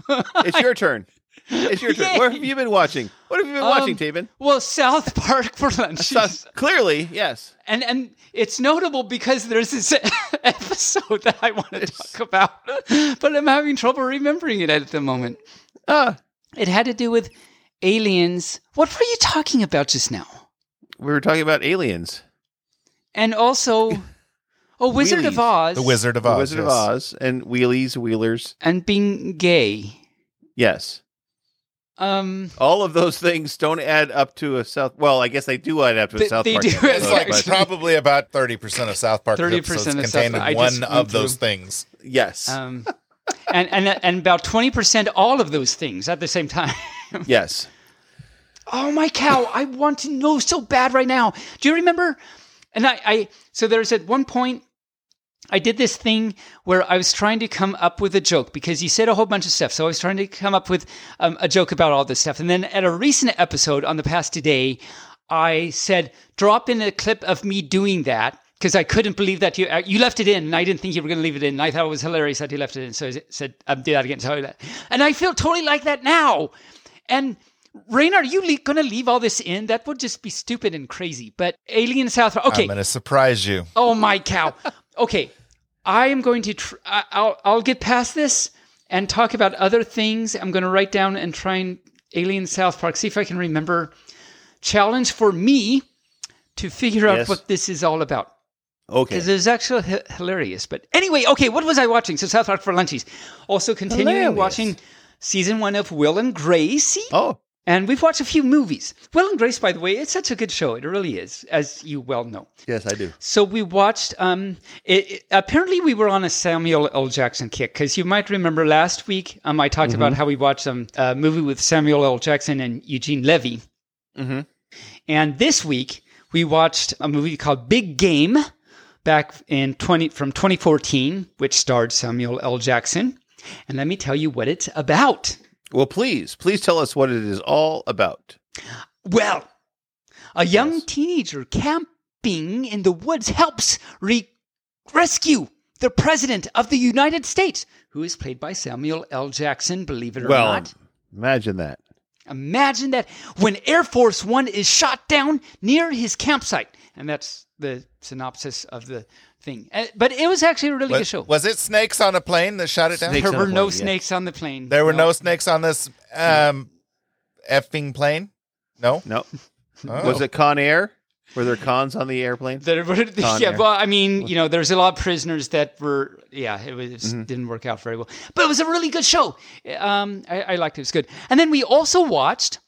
it's your turn. It's your turn. What have you been watching? What have you been watching,
Um,
Taebyn?
Well, South Park for lunch.
So- clearly, yes.
and and it's notable because there's this episode that I want to
It's-
talk about, but I'm having trouble remembering it at the moment.
Ah,
It had to do with aliens. What were you talking about just now?
We were talking about aliens.
and also oh Wizard of Oz
The Wizard of Oz.
The
Oz.
Wizard of. Oz and wheelies, wheelers.
and being gay.
Yes.
Um,
All of those things don't add up to a South. Well, I guess they do add up to a
They-
South
they
Park.
They
do.
It's like
but-
probably about 30% of South Park
30%
episodes
of South
contain
Park. I
one of
went
those
through.
things.
yes.
um, and and and about twenty percent all of those things at the same time.
yes.
Oh my cow! I want to know so bad right now. Do you remember? And I, I so there's at one point I did this thing where I was trying to come up with a joke because you said a whole bunch of stuff. So I was trying to come up with um, a joke about all this stuff. And then at a recent episode on the past today, I said drop in a clip of me doing that because I couldn't believe that you uh, you left it in, and I didn't think you were going to leave it in. And I thought it was hilarious that you left it in. So I said, um, "Do that again." So that, and I feel totally like that now. And Rayne, are you le- going to leave all this in? That would just be stupid and crazy. But Alien South. Okay.
I'm going to surprise you.
Oh my cow. Okay, I am going to. Tr- I'll I'll get past this and talk about other things. I'm going to write down and try and Alien South Park. See if I can remember. Challenge for me to figure out
Yes.
what this is all about
Okay.
because it was actually h- hilarious. But anyway, okay, what was I watching? So South Park for lunchies. Also continuing
Hilarious.
watching season one of Will and Grace.
Oh,
And we've watched a few movies. Will and Grace, by the way, it's such a good show. It really is, as you well know.
yes, I do.
So we watched. Um, it, it- apparently, we were on a Samuel L. Jackson kick because you might remember last week. Um, I talked about how we watched um, a movie with Samuel L. Jackson and Eugene Levy,
hmm
and this week we watched a movie called Big Game, back in twenty from 2014, which starred Samuel L. Jackson. And let me tell you what it's about.
Well, please, please tell us what it is all about.
Well, a young
Yes.
teenager camping in the woods helps re- rescue the president of the United States, who is played by Samuel L. Jackson, believe it or
well,
not.
imagine that.
Imagine that when Air Force One is shot down near his campsite. And that's the synopsis of the thing. Uh, But it was actually a really good
Was,
show.
was it snakes on a plane that shot it down?
Snakes
there
on a
were no
plane, yeah.
snakes on the plane.
There were no snakes on this um, effing plane? No?
No,
Oh.
was it Con Air? Were there cons on the airplane?
There were, yeah,
Air.
well, I mean, you know, there's a lot of prisoners that were, yeah, it was
Mm-hmm.
didn't work out very well, but it was a really good show. Um, I, I liked it; it was good. And then we also watched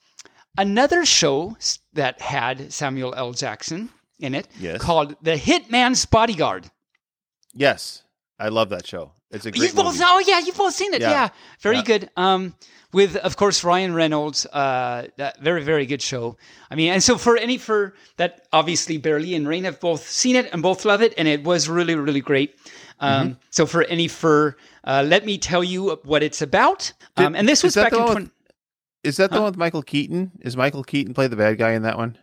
another show that had Samuel L. Jackson in it,
Yes.
called The Hitman's Bodyguard.
Yes, I love that show. It's a great
You've both,
movie.
oh yeah, you've both seen it, yeah,
Yeah.
very
Yeah.
good. Um, with of course Ryan Reynolds, uh, that very very good show. I mean, and so for any for that, obviously Bearly and Rayne have both seen it and both love it, and it was really really great. Um,
Mm-hmm.
So for any for, uh, let me tell you what it's about. Um,
Did-
and this was back
the
in
one
20,
with- Is that the one with Michael Keaton? Is Michael Keaton play the bad guy in that one?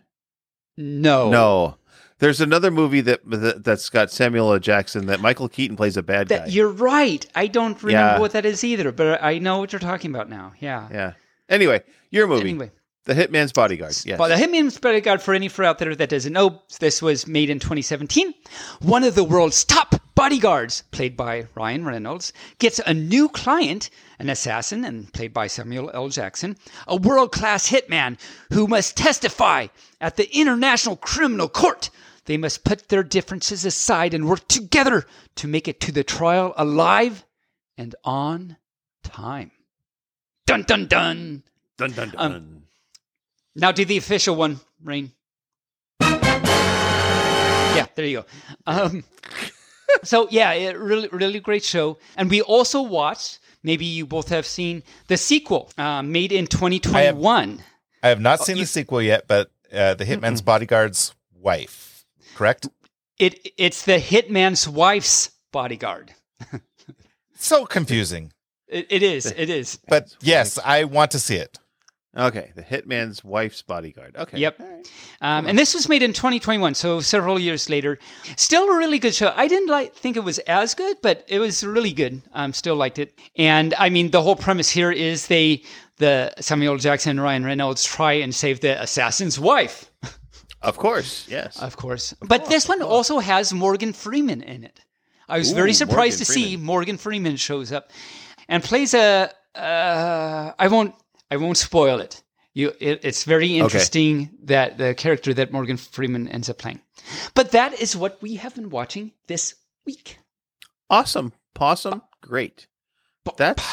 no
No. There's another movie that, that that's got Samuel L. Jackson that Michael Keaton plays a bad
That
guy.
you're right. I don't remember
Yeah.
what that is either, but I know what you're talking about now. Yeah.
Yeah. Anyway, your movie,
Anyway.
The Hitman's Bodyguard. Yes.
Well, the Hitman's Bodyguard, for any for out there that doesn't know, this was made in 2017. One of the world's top bodyguards, played by Ryan Reynolds, gets a new client, an assassin, and played by Samuel L. Jackson, a world class hitman who must testify at the International Criminal Court. They must put their differences aside and work together to make it to the trial alive and on time. Dun dun dun.
dun, dun, dun.
um, Now do the official one, Rayne. Yeah, there you go. Um, so yeah, it really, really great show. And we also watched. Maybe you both have seen the sequel, uh, made in 2021.
I have not
Oh,
seen the sequel yet, but uh, The Hitman's Bodyguard's wife, correct?
It it's the hitman's wife's bodyguard.
So confusing.
It, it is. It is.
But yes, I want to see it.
Okay. The Hitman's Wife's Bodyguard. Okay.
Yep.
Right.
Um, and this was made in 2021, so several years later. Still a really good show. I didn't like think it was as good, but it was really good. Um, still liked it. And I mean, the whole premise here is they, the Samuel Jackson and Ryan Reynolds, try and save the assassin's wife,
Of course. Yes.
of course. But this one also has Morgan Freeman in it. I was very surprised
Morgan
to see Morgan Freeman shows up and plays a. Uh, I won't. I won't spoil it. You, it, it's very interesting that the character that Morgan Freeman ends up playing. But that is what we have been watching this week.
Awesome. Possum. Great. That's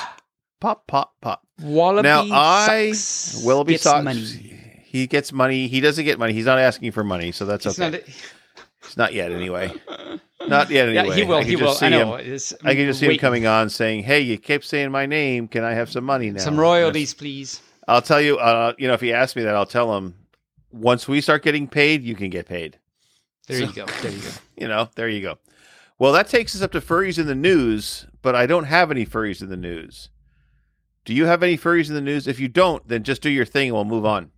pop, pop, pop.
Wallaby
now I
sucks, gets
Socks.
money.
He gets money. He doesn't get money. He's not asking for money, so that's okay.
not-
It's not yet, anyway. Not yet,
yeah,
anyway.
he will.
I
He will. I know.
him. I can just see him coming on saying, "Hey, you kept saying my name. Can I have some money now?"
Some royalties, please.
I'll tell you. Uh, you know, if he asks me that, I'll tell him. Once we start getting paid, you can get paid.
There
So-
you go. There you go.
You know, there you go. Well, that takes us up to furries in the news, but I don't have any furries in the news. Do you have any furries in the news? If you don't, then just do your thing and we'll move on.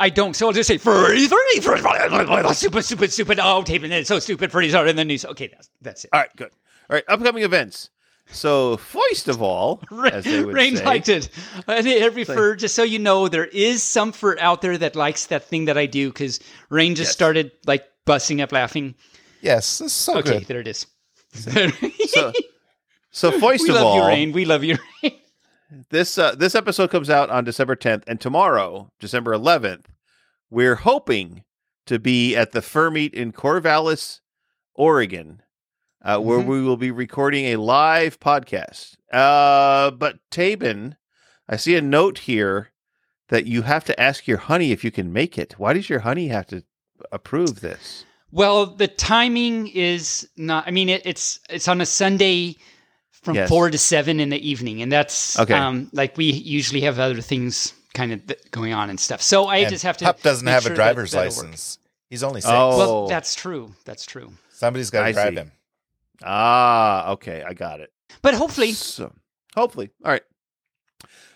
I don't. So I'll just say furry, furry, furry, stupid, stupid, stupid. Oh, taping it. So stupid. Furries are in the news. Okay, that's that's it.
All right, good. All right, upcoming events. So, first of all, as
Rayne
say,
liked it. Every
like-
fur, just so you know, there is some fur out there that likes that thing that I do because Rayne just
Yes.
started like busting up laughing.
Yes, is so
okay,
good.
there it is.
so, so first
we
of
love
all,
you, Rayne. We love you, Rayne.
This uh, this episode comes out on December 10th, and tomorrow, December 11th, we're hoping to be at the Fur Meet in Corvallis, Oregon, uh, where
Mhm.
we will be recording a live podcast. Uh, but Taebyn, I see a note here that you have to ask your honey if you can make it. Why does your honey have to approve this?
Well, the timing is not. I mean, it, it's it's on a Sunday from
Yes.
four to seven in the evening, and that's
Okay.
Um, like we usually have other things kind of th- going on and stuff. So I
And
just have to.
Pup doesn't
make
have
sure
a driver's
that'll work.
license. He's only six.
Oh.
Well, that's true. That's true.
Somebody's got to drive
see.
him.
Ah, okay, I got it.
But hopefully,
So, hopefully. All right.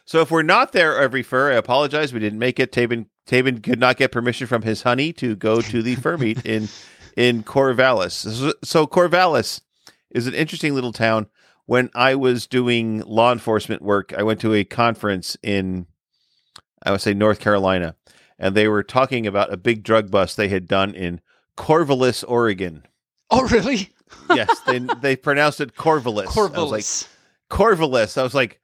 So if we're not there every fur, I apologize. We didn't make it. Taebyn Taebyn could not get permission from his honey to go to the fur meet in in Corvallis. So, so Corvallis is an interesting little town. When I was doing law enforcement work, I went to a conference in I would say North Carolina, and they were talking about a big drug bust they had done in Corvallis, Oregon.
oh really?
Yes, they they pronounced it Corvallis. I was like,
Corvallis.
Corvallis. I was like,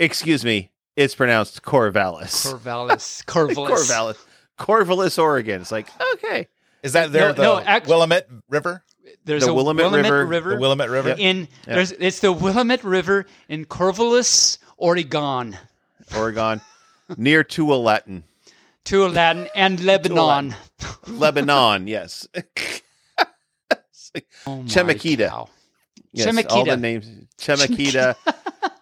excuse me, it's pronounced Corvallis.
Corvallis. Corvallis.
Corvallis. Corvallis, Oregon. It's like, okay.
Is that there
No,
the
no, act-
Willamette River?
There's
The
a
Willamette
Willamette,
River-
The Willamette River?
in
Yeah.
there's it's the Willamette River in Corvallis, Oregon,
Oregon. Near Tualatin.
Tualatin and Lebanon.
Lebanon, yes. It's like-
Oh my
Chemeketa.
cow.
yes, all the names. Chemeketa.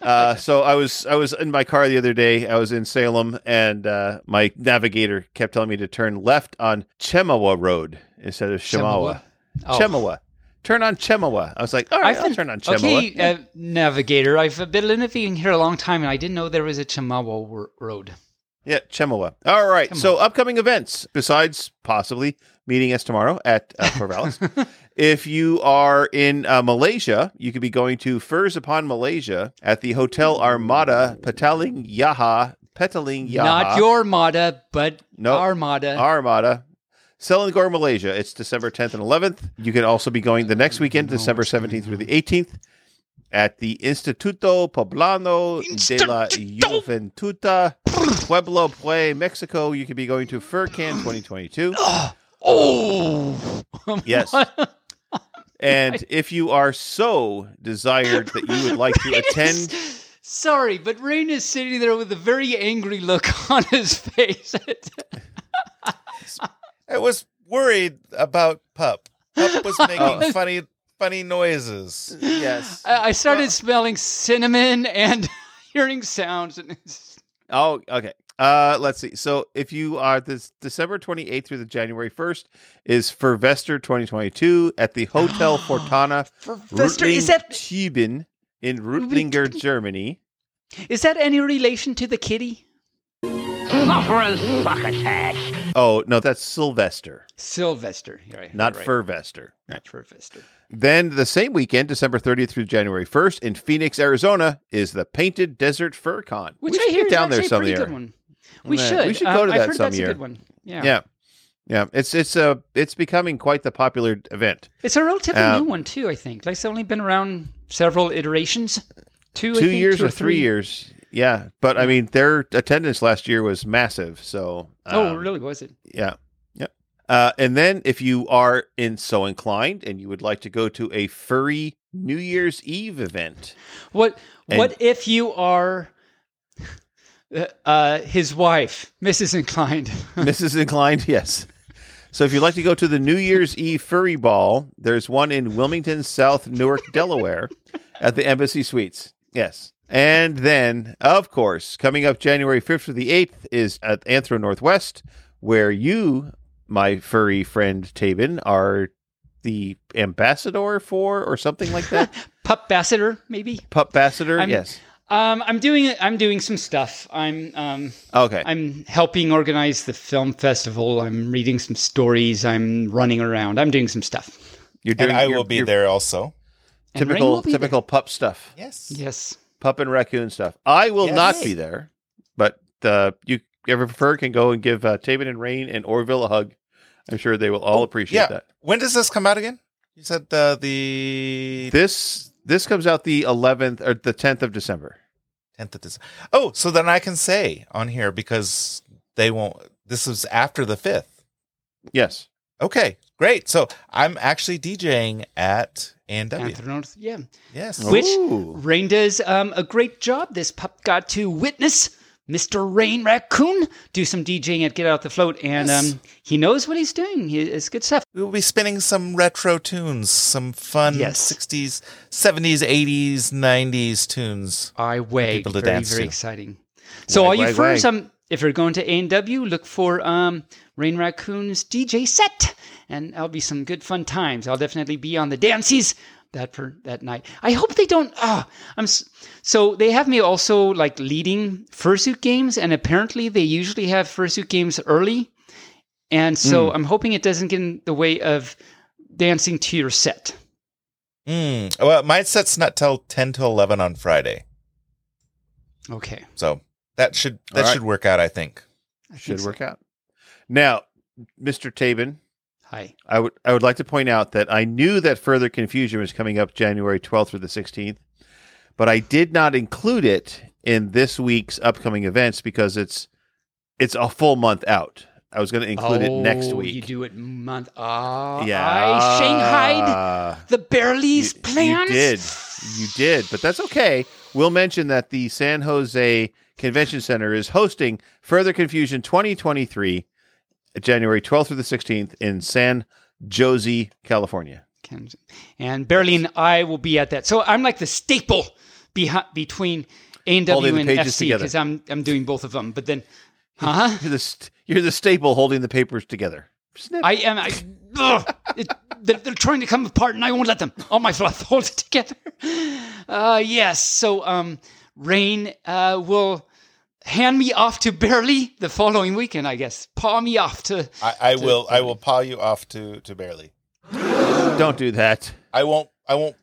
uh, so I was I was in my car the other day. I was in Salem, and uh, my navigator kept telling me to turn left on Chemawa Road instead of Shemawa.
Oh.
Chemawa. Turn on Chemawa. I was like, all right,
I've
I'll
been-
turn on Chemawa.
Okay, uh, navigator. I've been living here a long time, and I didn't know there was a Chemawa wor- road.
Yeah, Chemawa. All right. So upcoming events besides possibly meeting us tomorrow at uh, Corvallis. if you are in uh, Malaysia, you could be going to Furs Upon Malaysia at the Hotel Armada Petaling Yaha. Petaling Yaha.
Not your Armada, but
Nope.
Armada.
Armada. Selangor, Malaysia. It's December 10th and 11th. You can also be going the next weekend, December 17th through the 18th, at the Instituto Poblano de la Juventuta, Pueblo Pue, Mexico. You could be going to FurCan 2022.
oh,
Yes. And if you are so desired that you would like to attend,
Sorry, but Rayne is sitting there with a very angry look on his face.
I was worried about Pup. Pup was making
Oh.
funny funny noises.
yes.
I I started smelling cinnamon and hearing sounds. And it's-
Oh, okay. Uh, let's see. So if you are this December 28th through the January 1st is Furvester 2022 at the Hotel Fortana
Fester, is that
Schieben in Rutlinger, Germany.
is that any relation to the kitty?
Oh, no, that's Sylvester,
Sylvester, right,
not
right.
Furvester.
Not Furvester.
Then the same weekend, December 30th through January 1st in Phoenix, Arizona is the Painted Desert Fur Con.
Which
we
I hear
get
is
down there some
pretty
year.
good one. We
Yeah,
should.
we should
Uh,
go to
I've
that
heard
some
that's
year.
a good one. Yeah.
Yeah. Yeah, it's it's a it's becoming quite the popular event.
It's a relatively
Uh,
new one too. I think. Like it's only been around several iterations. Two, I
two
think,
years
two
or three years. Yeah, but I mean, their attendance last year was massive. So,
oh,
um,
really? Was it?
Yeah. Yep. Uh, and then if you are in so inclined and you would like to go to a furry New Year's Eve event,
What
And-
What if you are uh, uh, his wife, Mrs. Inclined?
Mrs. Inclined, yes. So if you'd like to go to the New Year's Eve furry ball, there's one in Wilmington, South Newark, Delaware, at the Embassy Suites. Yes. And then, of course, coming up January 5th to the 8th is at Anthro Northwest, where you, my furry friend Taebyn, are the ambassador for or something like that.
Pup Bassiter, maybe.
Pup ambassador, yes.
Um, I'm doing I'm doing some stuff. I'm um,
Okay.
I'm helping organize the film festival. I'm reading some stories. I'm running around. I'm doing some stuff.
You're doing
And I
your-
will be
your
there also.
And
Typical
will
typical pup stuff.
Yes.
Yes.
Pup and raccoon stuff. I will
Yes.
not be there, but uh, you ever prefer can go and give uh, Taebyn and Rayne and Orville a hug. I'm sure they will all appreciate
Oh, yeah.
that.
When does this come out again? You said uh, the
This this comes out the 11th or the 10th of December.
10th of December. Oh, so then I can say on here because they won't. This is after the 5th.
Yes.
Okay, great. So I'm actually DJing at A&W.
Anthropos- Yeah.
Yes.
Which
Ooh.
Rayne does um, a great job. This pup got to witness Mr. Rayne Raccoon do some DJing at Get Out the Float, and
Yes.
um, he knows what he's doing. He, it's good stuff.
We will be spinning some retro tunes, some fun
Yes.
60s, 70s, 80s, 90s tunes.
I wait.
people to
Very,
dance
very
to.
exciting. So
Wag,
all you
wag,
furs,
wag.
um, if you're going to A&W, look for um, Rayne Raccoon's DJ set, and that'll be some good fun times. I'll definitely be on the dances that for that night. I hope they don't. Ah, I'm so they have me also like leading fursuit games, and apparently they usually have fursuit games early, and so
Hmm.
I'm hoping it doesn't get in the way of dancing to your set.
Mm. Well, my set's not till 10 to 11 on Friday.
Okay,
So that should that
All right.
should work out, I think.
I think
Should
so.
work out. Now, Mr. Taebyn,
Hi.
I would I would like to point out that I knew that further confusion was coming up January 12th through the 16th, but I did not include it in this week's upcoming events because it's it's a full month out. I was going to include it next
Oh,
week.
You do it month. Ah,
yeah,
I Shanghaied the Bearly's
You-
plans.
You did. You did, but that's okay. We'll mention that the San Jose Convention Center is hosting Further Confusion 2023, January 12th through the 16th in San Jose, California.
And and I will be at that. So I'm like the staple between A and
Holding
W
the
and
pages
FC because I'm I'm doing both of them. But then, huh?
You're the st- you're the staple holding the papers together. Snip.
I am. I, ugh, it, they're, they're trying to come apart, and I won't let them. All my fluff holds it together. Uh, yes. So, um, Rayne uh, will hand me off to Bearly the following weekend, I guess. Paw me off to.
I, I will I will paw you off to to Bearly.
Don't do that.
I won't I won't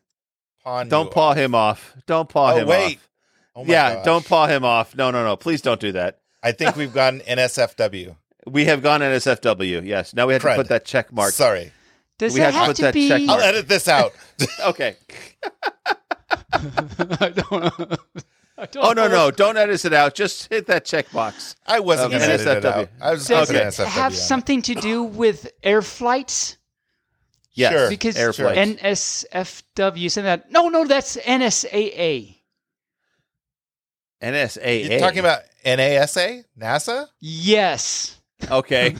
pawn
Don't
you
paw
off.
him off. Don't paw
Oh,
him
wait.
off.
Oh my
yeah,
gosh.
don't paw him off. No, no, no. Please don't do that.
I think we've gone NSFW.
We have gone NSFW. Yes. Now we have
Crud.
to put that check mark.
Sorry.
Does
We
that
have to put
to
that
be?
check
I'll edit this out.
Okay.
I don't, I don't
Oh no, no! Don't edit it out. Just hit that checkbox.
I wasn't
Okay.
going to edit it out. I was just
Does
going
Okay.
it
to
have something to do with air flights?
Yes.
Sure.
Because
Air flights.
NSFW said that. No, no, that's NSAA.
NSAA.
You're talking about NASA? NASA?
Yes.
Okay.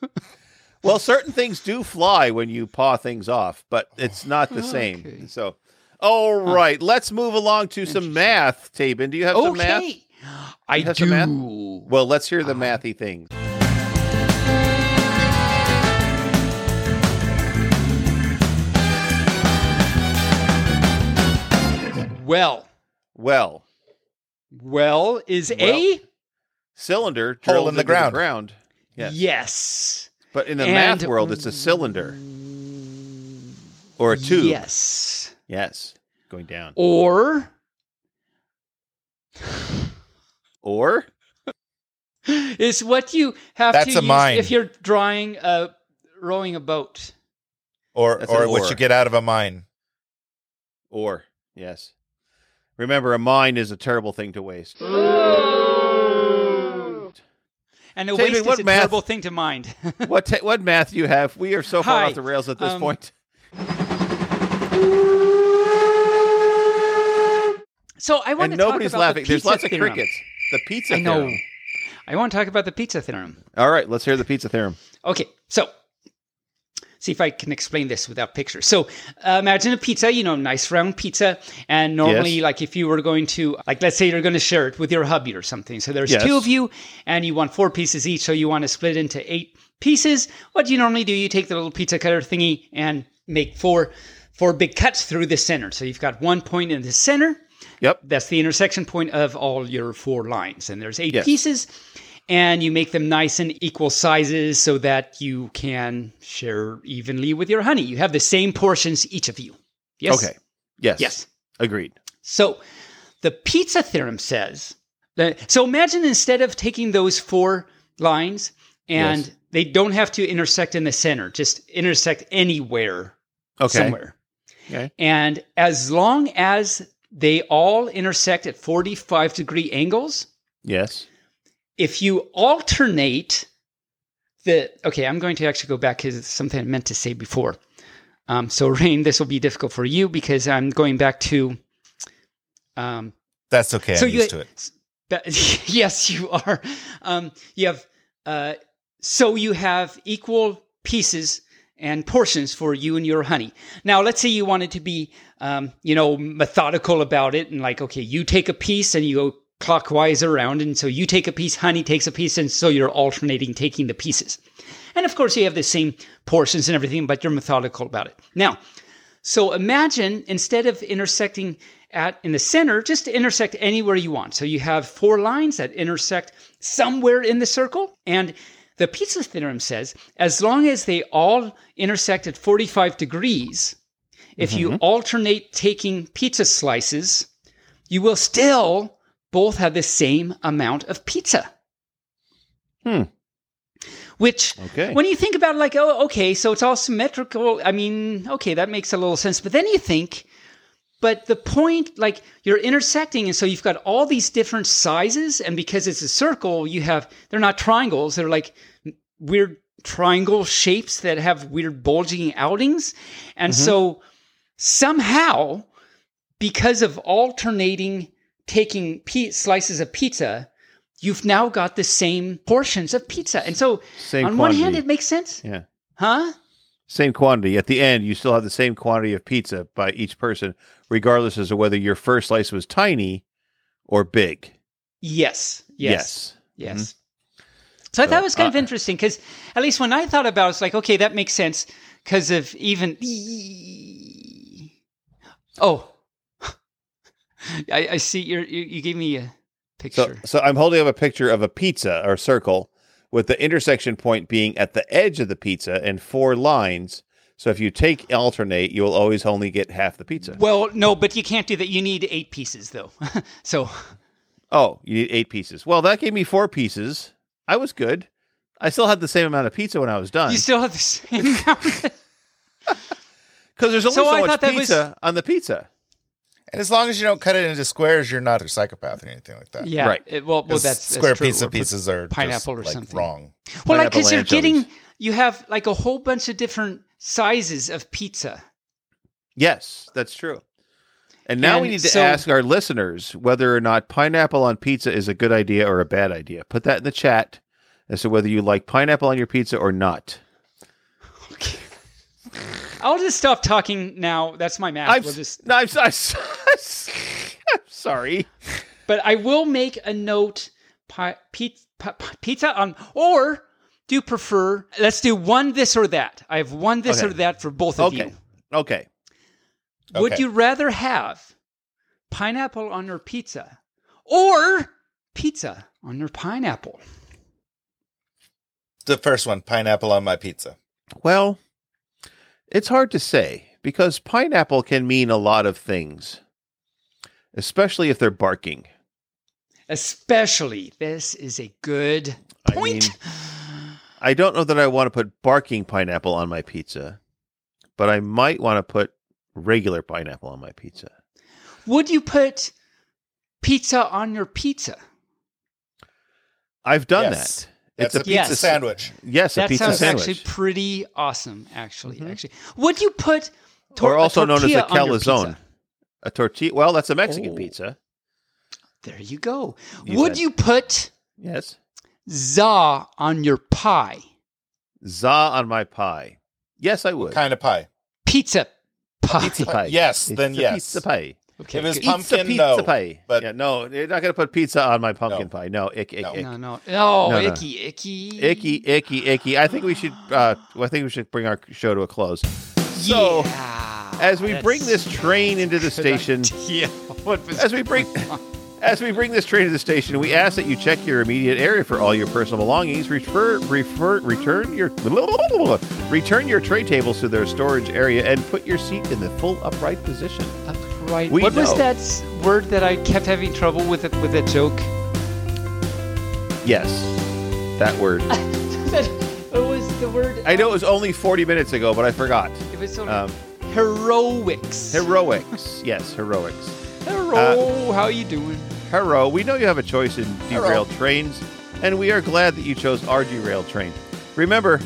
well, certain things do fly when you paw things off, but it's not the
Okay.
same. So, all right, let's move along to some math. Taebyn, do you have some math?
Okay. I
some math?
do.
Well, let's hear the
Uh,
mathy things.
Well,
Well,
well is
Well,
a
cylinder
Hole
drilled
in the ground.
ground. Yes.
yes.
But in the
And-
math world, it's a cylinder or a tube.
Yes.
Yes. Going down.
Or
Or
is what you have
That's
to
a
use
mine.
if you're drawing a rowing a boat.
Or
That's
or
an
what
or.
you get out of a mine?
or yes. Remember, a mine is a terrible thing to waste.
And a
David,
waste
what
is a
math-
terrible thing to mind.
what ta- what math do you have? We are so far
Hi,
off the rails at this
um,
point.
So I want
And
to talk
nobody's
about
laughing.
The
There's
pizza
lots of crickets. The pizza
I know.
theorem.
I want to talk about the pizza theorem.
All right, let's hear the pizza theorem.
Okay, so see if I can explain this without pictures. So uh, imagine a pizza, you know, nice round pizza, and normally,
Yes.
like if you were going to, like, let's say you're going to share it with your hubby or something. So there's
Yes.
two of you, and you want four pieces each, so you want to split it into eight pieces. What do you normally do? You take the little pizza cutter thingy and make four four big cuts through the center. So you've got one point in the center.
Yep.
That's the intersection point of all your four lines. And there's eight
Yes.
pieces. And you make them nice and equal sizes so that you can share evenly with your honey. You have the same portions, each of you. Yes.
Okay. Yes.
Yes.
Agreed.
So the pizza theorem says that. So imagine instead of taking those four lines and
Yes.
they don't have to intersect in the center, just intersect anywhere
Okay.
somewhere.
Okay.
And as long as they all intersect at 45 degree angles,
Yes.
if you alternate the okay, I'm going to actually go back because it's something I meant to say before. Um, so Rayne, this will be difficult for you because I'm going back to um,
That's okay. I'm
so you
used to it.
Yes, you are. Um, you have uh, so you have equal pieces and portions for you and your honey. Now, let's say you wanted to be, um, you know, methodical about it, and like, okay, you take a piece and you go clockwise around, and so you take a piece, honey takes a piece, and so you're alternating taking the pieces. And of course, you have the same portions and everything, but you're methodical about it. Now, so imagine instead of intersecting at in the center, just intersect anywhere you want. So you have four lines that intersect somewhere in the circle. And the pizza theorem says as long as they all intersect at 45 degrees, if you alternate taking pizza slices, you will still both have the same amount of pizza.
Hmm.
Which
Okay.
when you think about it, like, oh, okay, so it's all symmetrical. I mean, okay, that makes a little sense. But then you think, but the point, like, you're intersecting, and so you've got all these different sizes, and because it's a circle, you have they're not triangles; they're like weird triangle shapes that have weird bulging outings, and mm-hmm. so somehow, because of alternating taking pi- slices of pizza. You've now got the same portions of pizza. And so,
Same
on one hand, it makes sense.
Yeah.
Huh?
Same quantity. At the end, you still have the same quantity of pizza by each person, regardless as to whether your first slice was tiny or big.
Yes. Yes.
Yes.
Yes. Mm-hmm. So I thought it was kind of
uh,
interesting because at least when I thought about it, it's like, okay, that makes sense because of even. Oh. I, I see you're, you, you gave me a
So,
picture.
so I'm holding up a picture of a pizza or circle with the intersection point being at the edge of the pizza and four lines. So if you take alternate, you will always only get half the pizza.
well, no, but you can't do that. You need eight pieces, though. so
Oh, you need eight pieces. Well, that gave me four pieces. I was good. I still had the same amount of pizza when I was done.
you still had the same amount.
Because there's only
So
so, much
thought that was-
pizza on the pizza.
And as long as you don't cut it into squares, you're not a psychopath or anything like that.
Yeah.
Right.
it- well, well,
'Cause
that's, that's
square
true.
pizza
Or
pieces are
pineapple
just,
or
like,
something.
wrong.
Well, like because you're getting, you have like a whole bunch of different sizes of pizza.
Yes, that's true. And now we need to
so-
ask our listeners whether or not pineapple on pizza is a good idea or a bad idea. Put that in the chat as to whether you like pineapple on your pizza or not.
I'll just stop talking now. That's my math.
I'm,
We'll just,
no, I'm, I'm, I'm sorry.
but I will make a note. Pi, pi, pi- pizza on, or do you prefer? Let's do one this or that. I have one this
Okay.
or that for both of
Okay.
you.
Okay.
Would you rather have pineapple on your pizza or pizza on your pineapple?
The first one, pineapple on my pizza.
Well, it's hard to say because pineapple can mean a lot of things, especially if they're barking.
Especially, this is a good
I
point.
mean, I don't know that I want to put barking pineapple on my pizza, but I might want to put regular pineapple on my pizza.
Would you put pizza on your pizza.
I've done
Yes.
that.
That's
It's a
a pizza
Yes.
sandwich.
Yes, a
that
pizza
sounds
sandwich.
actually pretty awesome. Actually, mm-hmm. actually, would you put tor-
or also known as a
tortilla
calzone. A tortilla. Well, that's a Mexican
Oh.
pizza.
There you go.
You
would
said-
you put
Yes.
za on your pie?
Za on my pie. Yes, I would.
Kind of pie.
Pizza pie.
Pizza pie.
Yes,
It's
then yes.
Pizza pie.
Okay,
If it's
good.
Pizza,
Pumpkin,
pizza
no,
pie.
but-
yeah, no, you're not going to put pizza on my pumpkin
No.
pie. No, ick, ick,
No.
ick.
no, no, oh,
No, no.
icky, icky,
Icky, icky, icky. I think we should. Uh, I think we should bring our show to a close. So,
yeah,
as we bring this train into the station,
yeah,
as we bring, as we bring this train to the station, we ask that you check your immediate area for all your personal belongings. Refer, refer, return your, return your tray tables to their storage area, and put your seat in the full upright position.
right?
We
what was that word that I kept having trouble with it, with that joke?
Yes, that word.
it was the word.
I know it was only 40 minutes ago, but I forgot.
It was sort
Um,
heroics.
heroics. Yes, heroics.
Hero, how are you doing?
Hero, we know you have a choice in derailed trains, and we are glad that you chose our derailed train. Remember,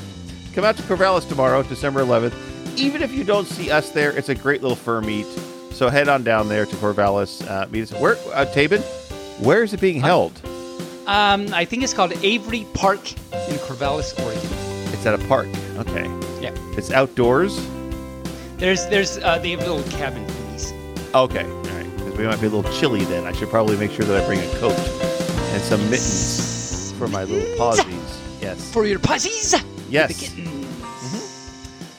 come out to Corvallis tomorrow, December 11th. Even if you don't see us there, it's a great little fur meet. So head on down there to Corvallis. Uh, meet us. Where, uh, Taebyn, where is it being held?
Um, I think it's called Avery Park in Corvallis, Oregon.
It's at a park. Okay.
Yeah.
It's outdoors.
There's, there's, uh, they have little cabin fees.
Okay. All right. Because we might be a little chilly then. I should probably make sure that I bring a coat and some mittens for my little pawsies. Yes.
For your pussies.
Yes.
The kittens.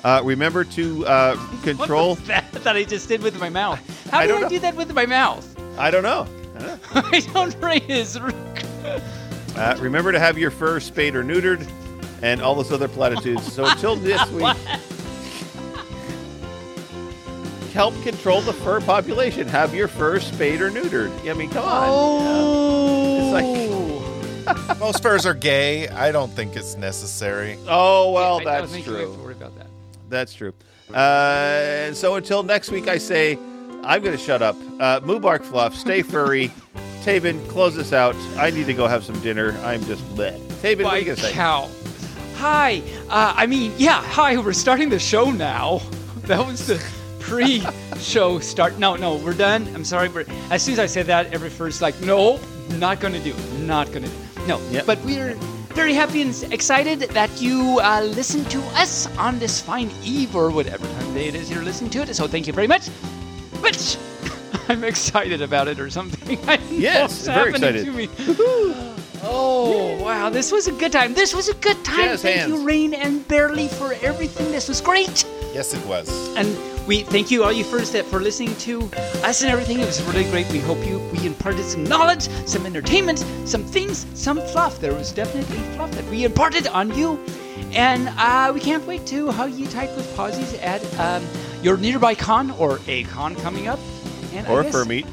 Uh, remember to uh, control.
That that I just did with my mouth? How
I
did I
know.
do that with my mouth?
I don't know. I don't know.
I don't raise.
Uh, remember to have your fur spayed or neutered, and all those other platitudes. So until this week, help control the fur population. Have your fur spayed or neutered. I mean, come on.
Oh.
It's
Most furs are gay. I don't think it's necessary.
Oh well,
I don't
that's
think we have to
true.
worry about that.
That's true. Uh, so until next week, I say I'm going to shut up. Uh, Mubark Fluff, stay furry. Taebyn, close us out. I need to go have some dinner. I'm just lit. Taebyn, what are you
By
going to say?
cow. Hi. Uh, I mean, yeah. Hi. We're starting the show now. That was the pre-show start. No, no, we're done. I'm sorry. We're, as soon as I said that, every first like, no, not gonna do. Not gonna. Do. No.
Yep.
But we're very happy and excited that you uh, listen to us on this fine eve or whatever time of day it is you're listening to it. So thank you very much. But I'm excited about it or something. I
Yes, very excited.
to me. Oh, wow. This was a good time. This was a good time.
Jazz
thank
hands.
you, Rayne and Bearly, for everything. This was great.
Yes, it was.
And we thank you, all you first, that for listening to us and everything. It was really great. We hope you we imparted some knowledge, some entertainment, some things, some fluff. There was definitely fluff that we imparted on you. And uh, we can't wait to hug you type with posies at um, your nearby con or a con coming up. And
Or
guess-
fur meet.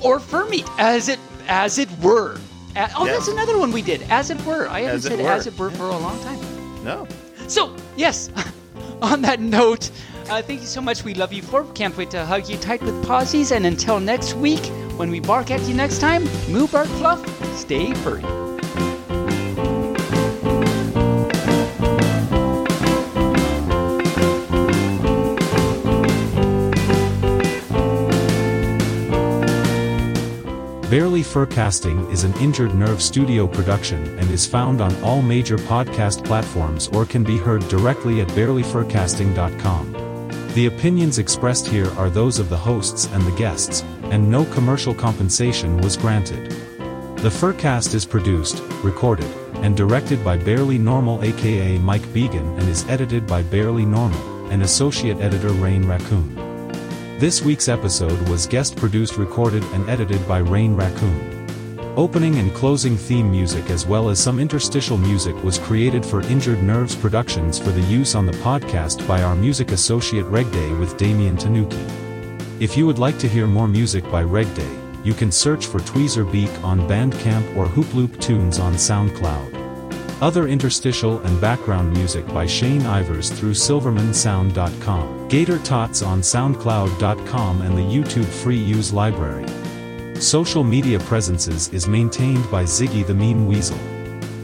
or fur meet, as it as it were. A- oh,
Yes.
that's another one we did. As it were. I haven't
As it
said
were.
as it were for a long time.
No.
So yes, on that note, uh, thank you so much. We love you for. Can't wait to hug you tight with posies. And until next week, when we bark at you next time, moo bark fluff, stay furry.
Bearly Furcasting is an Injured Nerve studio production and is found on all major podcast platforms or can be heard directly at bearlyfurcasting.com. The opinions expressed here are those of the hosts and the guests, and no commercial compensation was granted. The Furcast is produced, recorded, and directed by Bearly Normal aka Mike Began and is edited by Bearly Normal, and associate editor Rayne Raccoon. This week's episode was guest produced, recorded, and edited by Rayne Raccoon. Opening and closing theme music as well as some interstitial music was created for Injured Nerves Productions for the use on the podcast by our music associate Regday with Damien Tanuki. If you would like to hear more music by Regday, you can search for Tweezer Beak on Bandcamp or Hooploop Tunes on SoundCloud. Other interstitial and background music by Shane Ivers through silvermansound.com, Gator Tots on soundcloud.com and the YouTube free use library. Social media presences is maintained by Ziggy the Meme Weasel.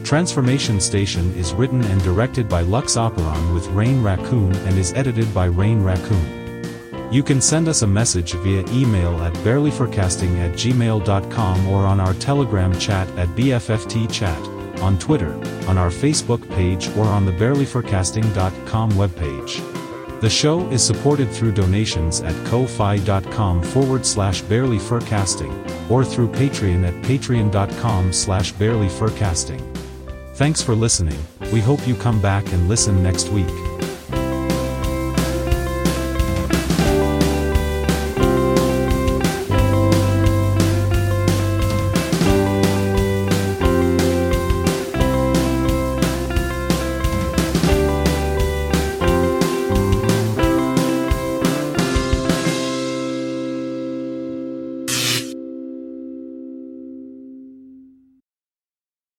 Transformation Station is written and directed by Lux Operon with Rayne Raccoon and is edited by Rayne Raccoon. You can send us a message via email at bearlyfurcasting at gmail.com or on our Telegram chat at BFFT chat, on Twitter, on our Facebook page or on the bearlyfurcasting.com webpage. The show is supported through donations at ko-fi.com forward slash bearlyfurcasting or through Patreon at patreon.com slash bearlyfurcasting. Thanks for listening, we hope you come back and listen next week.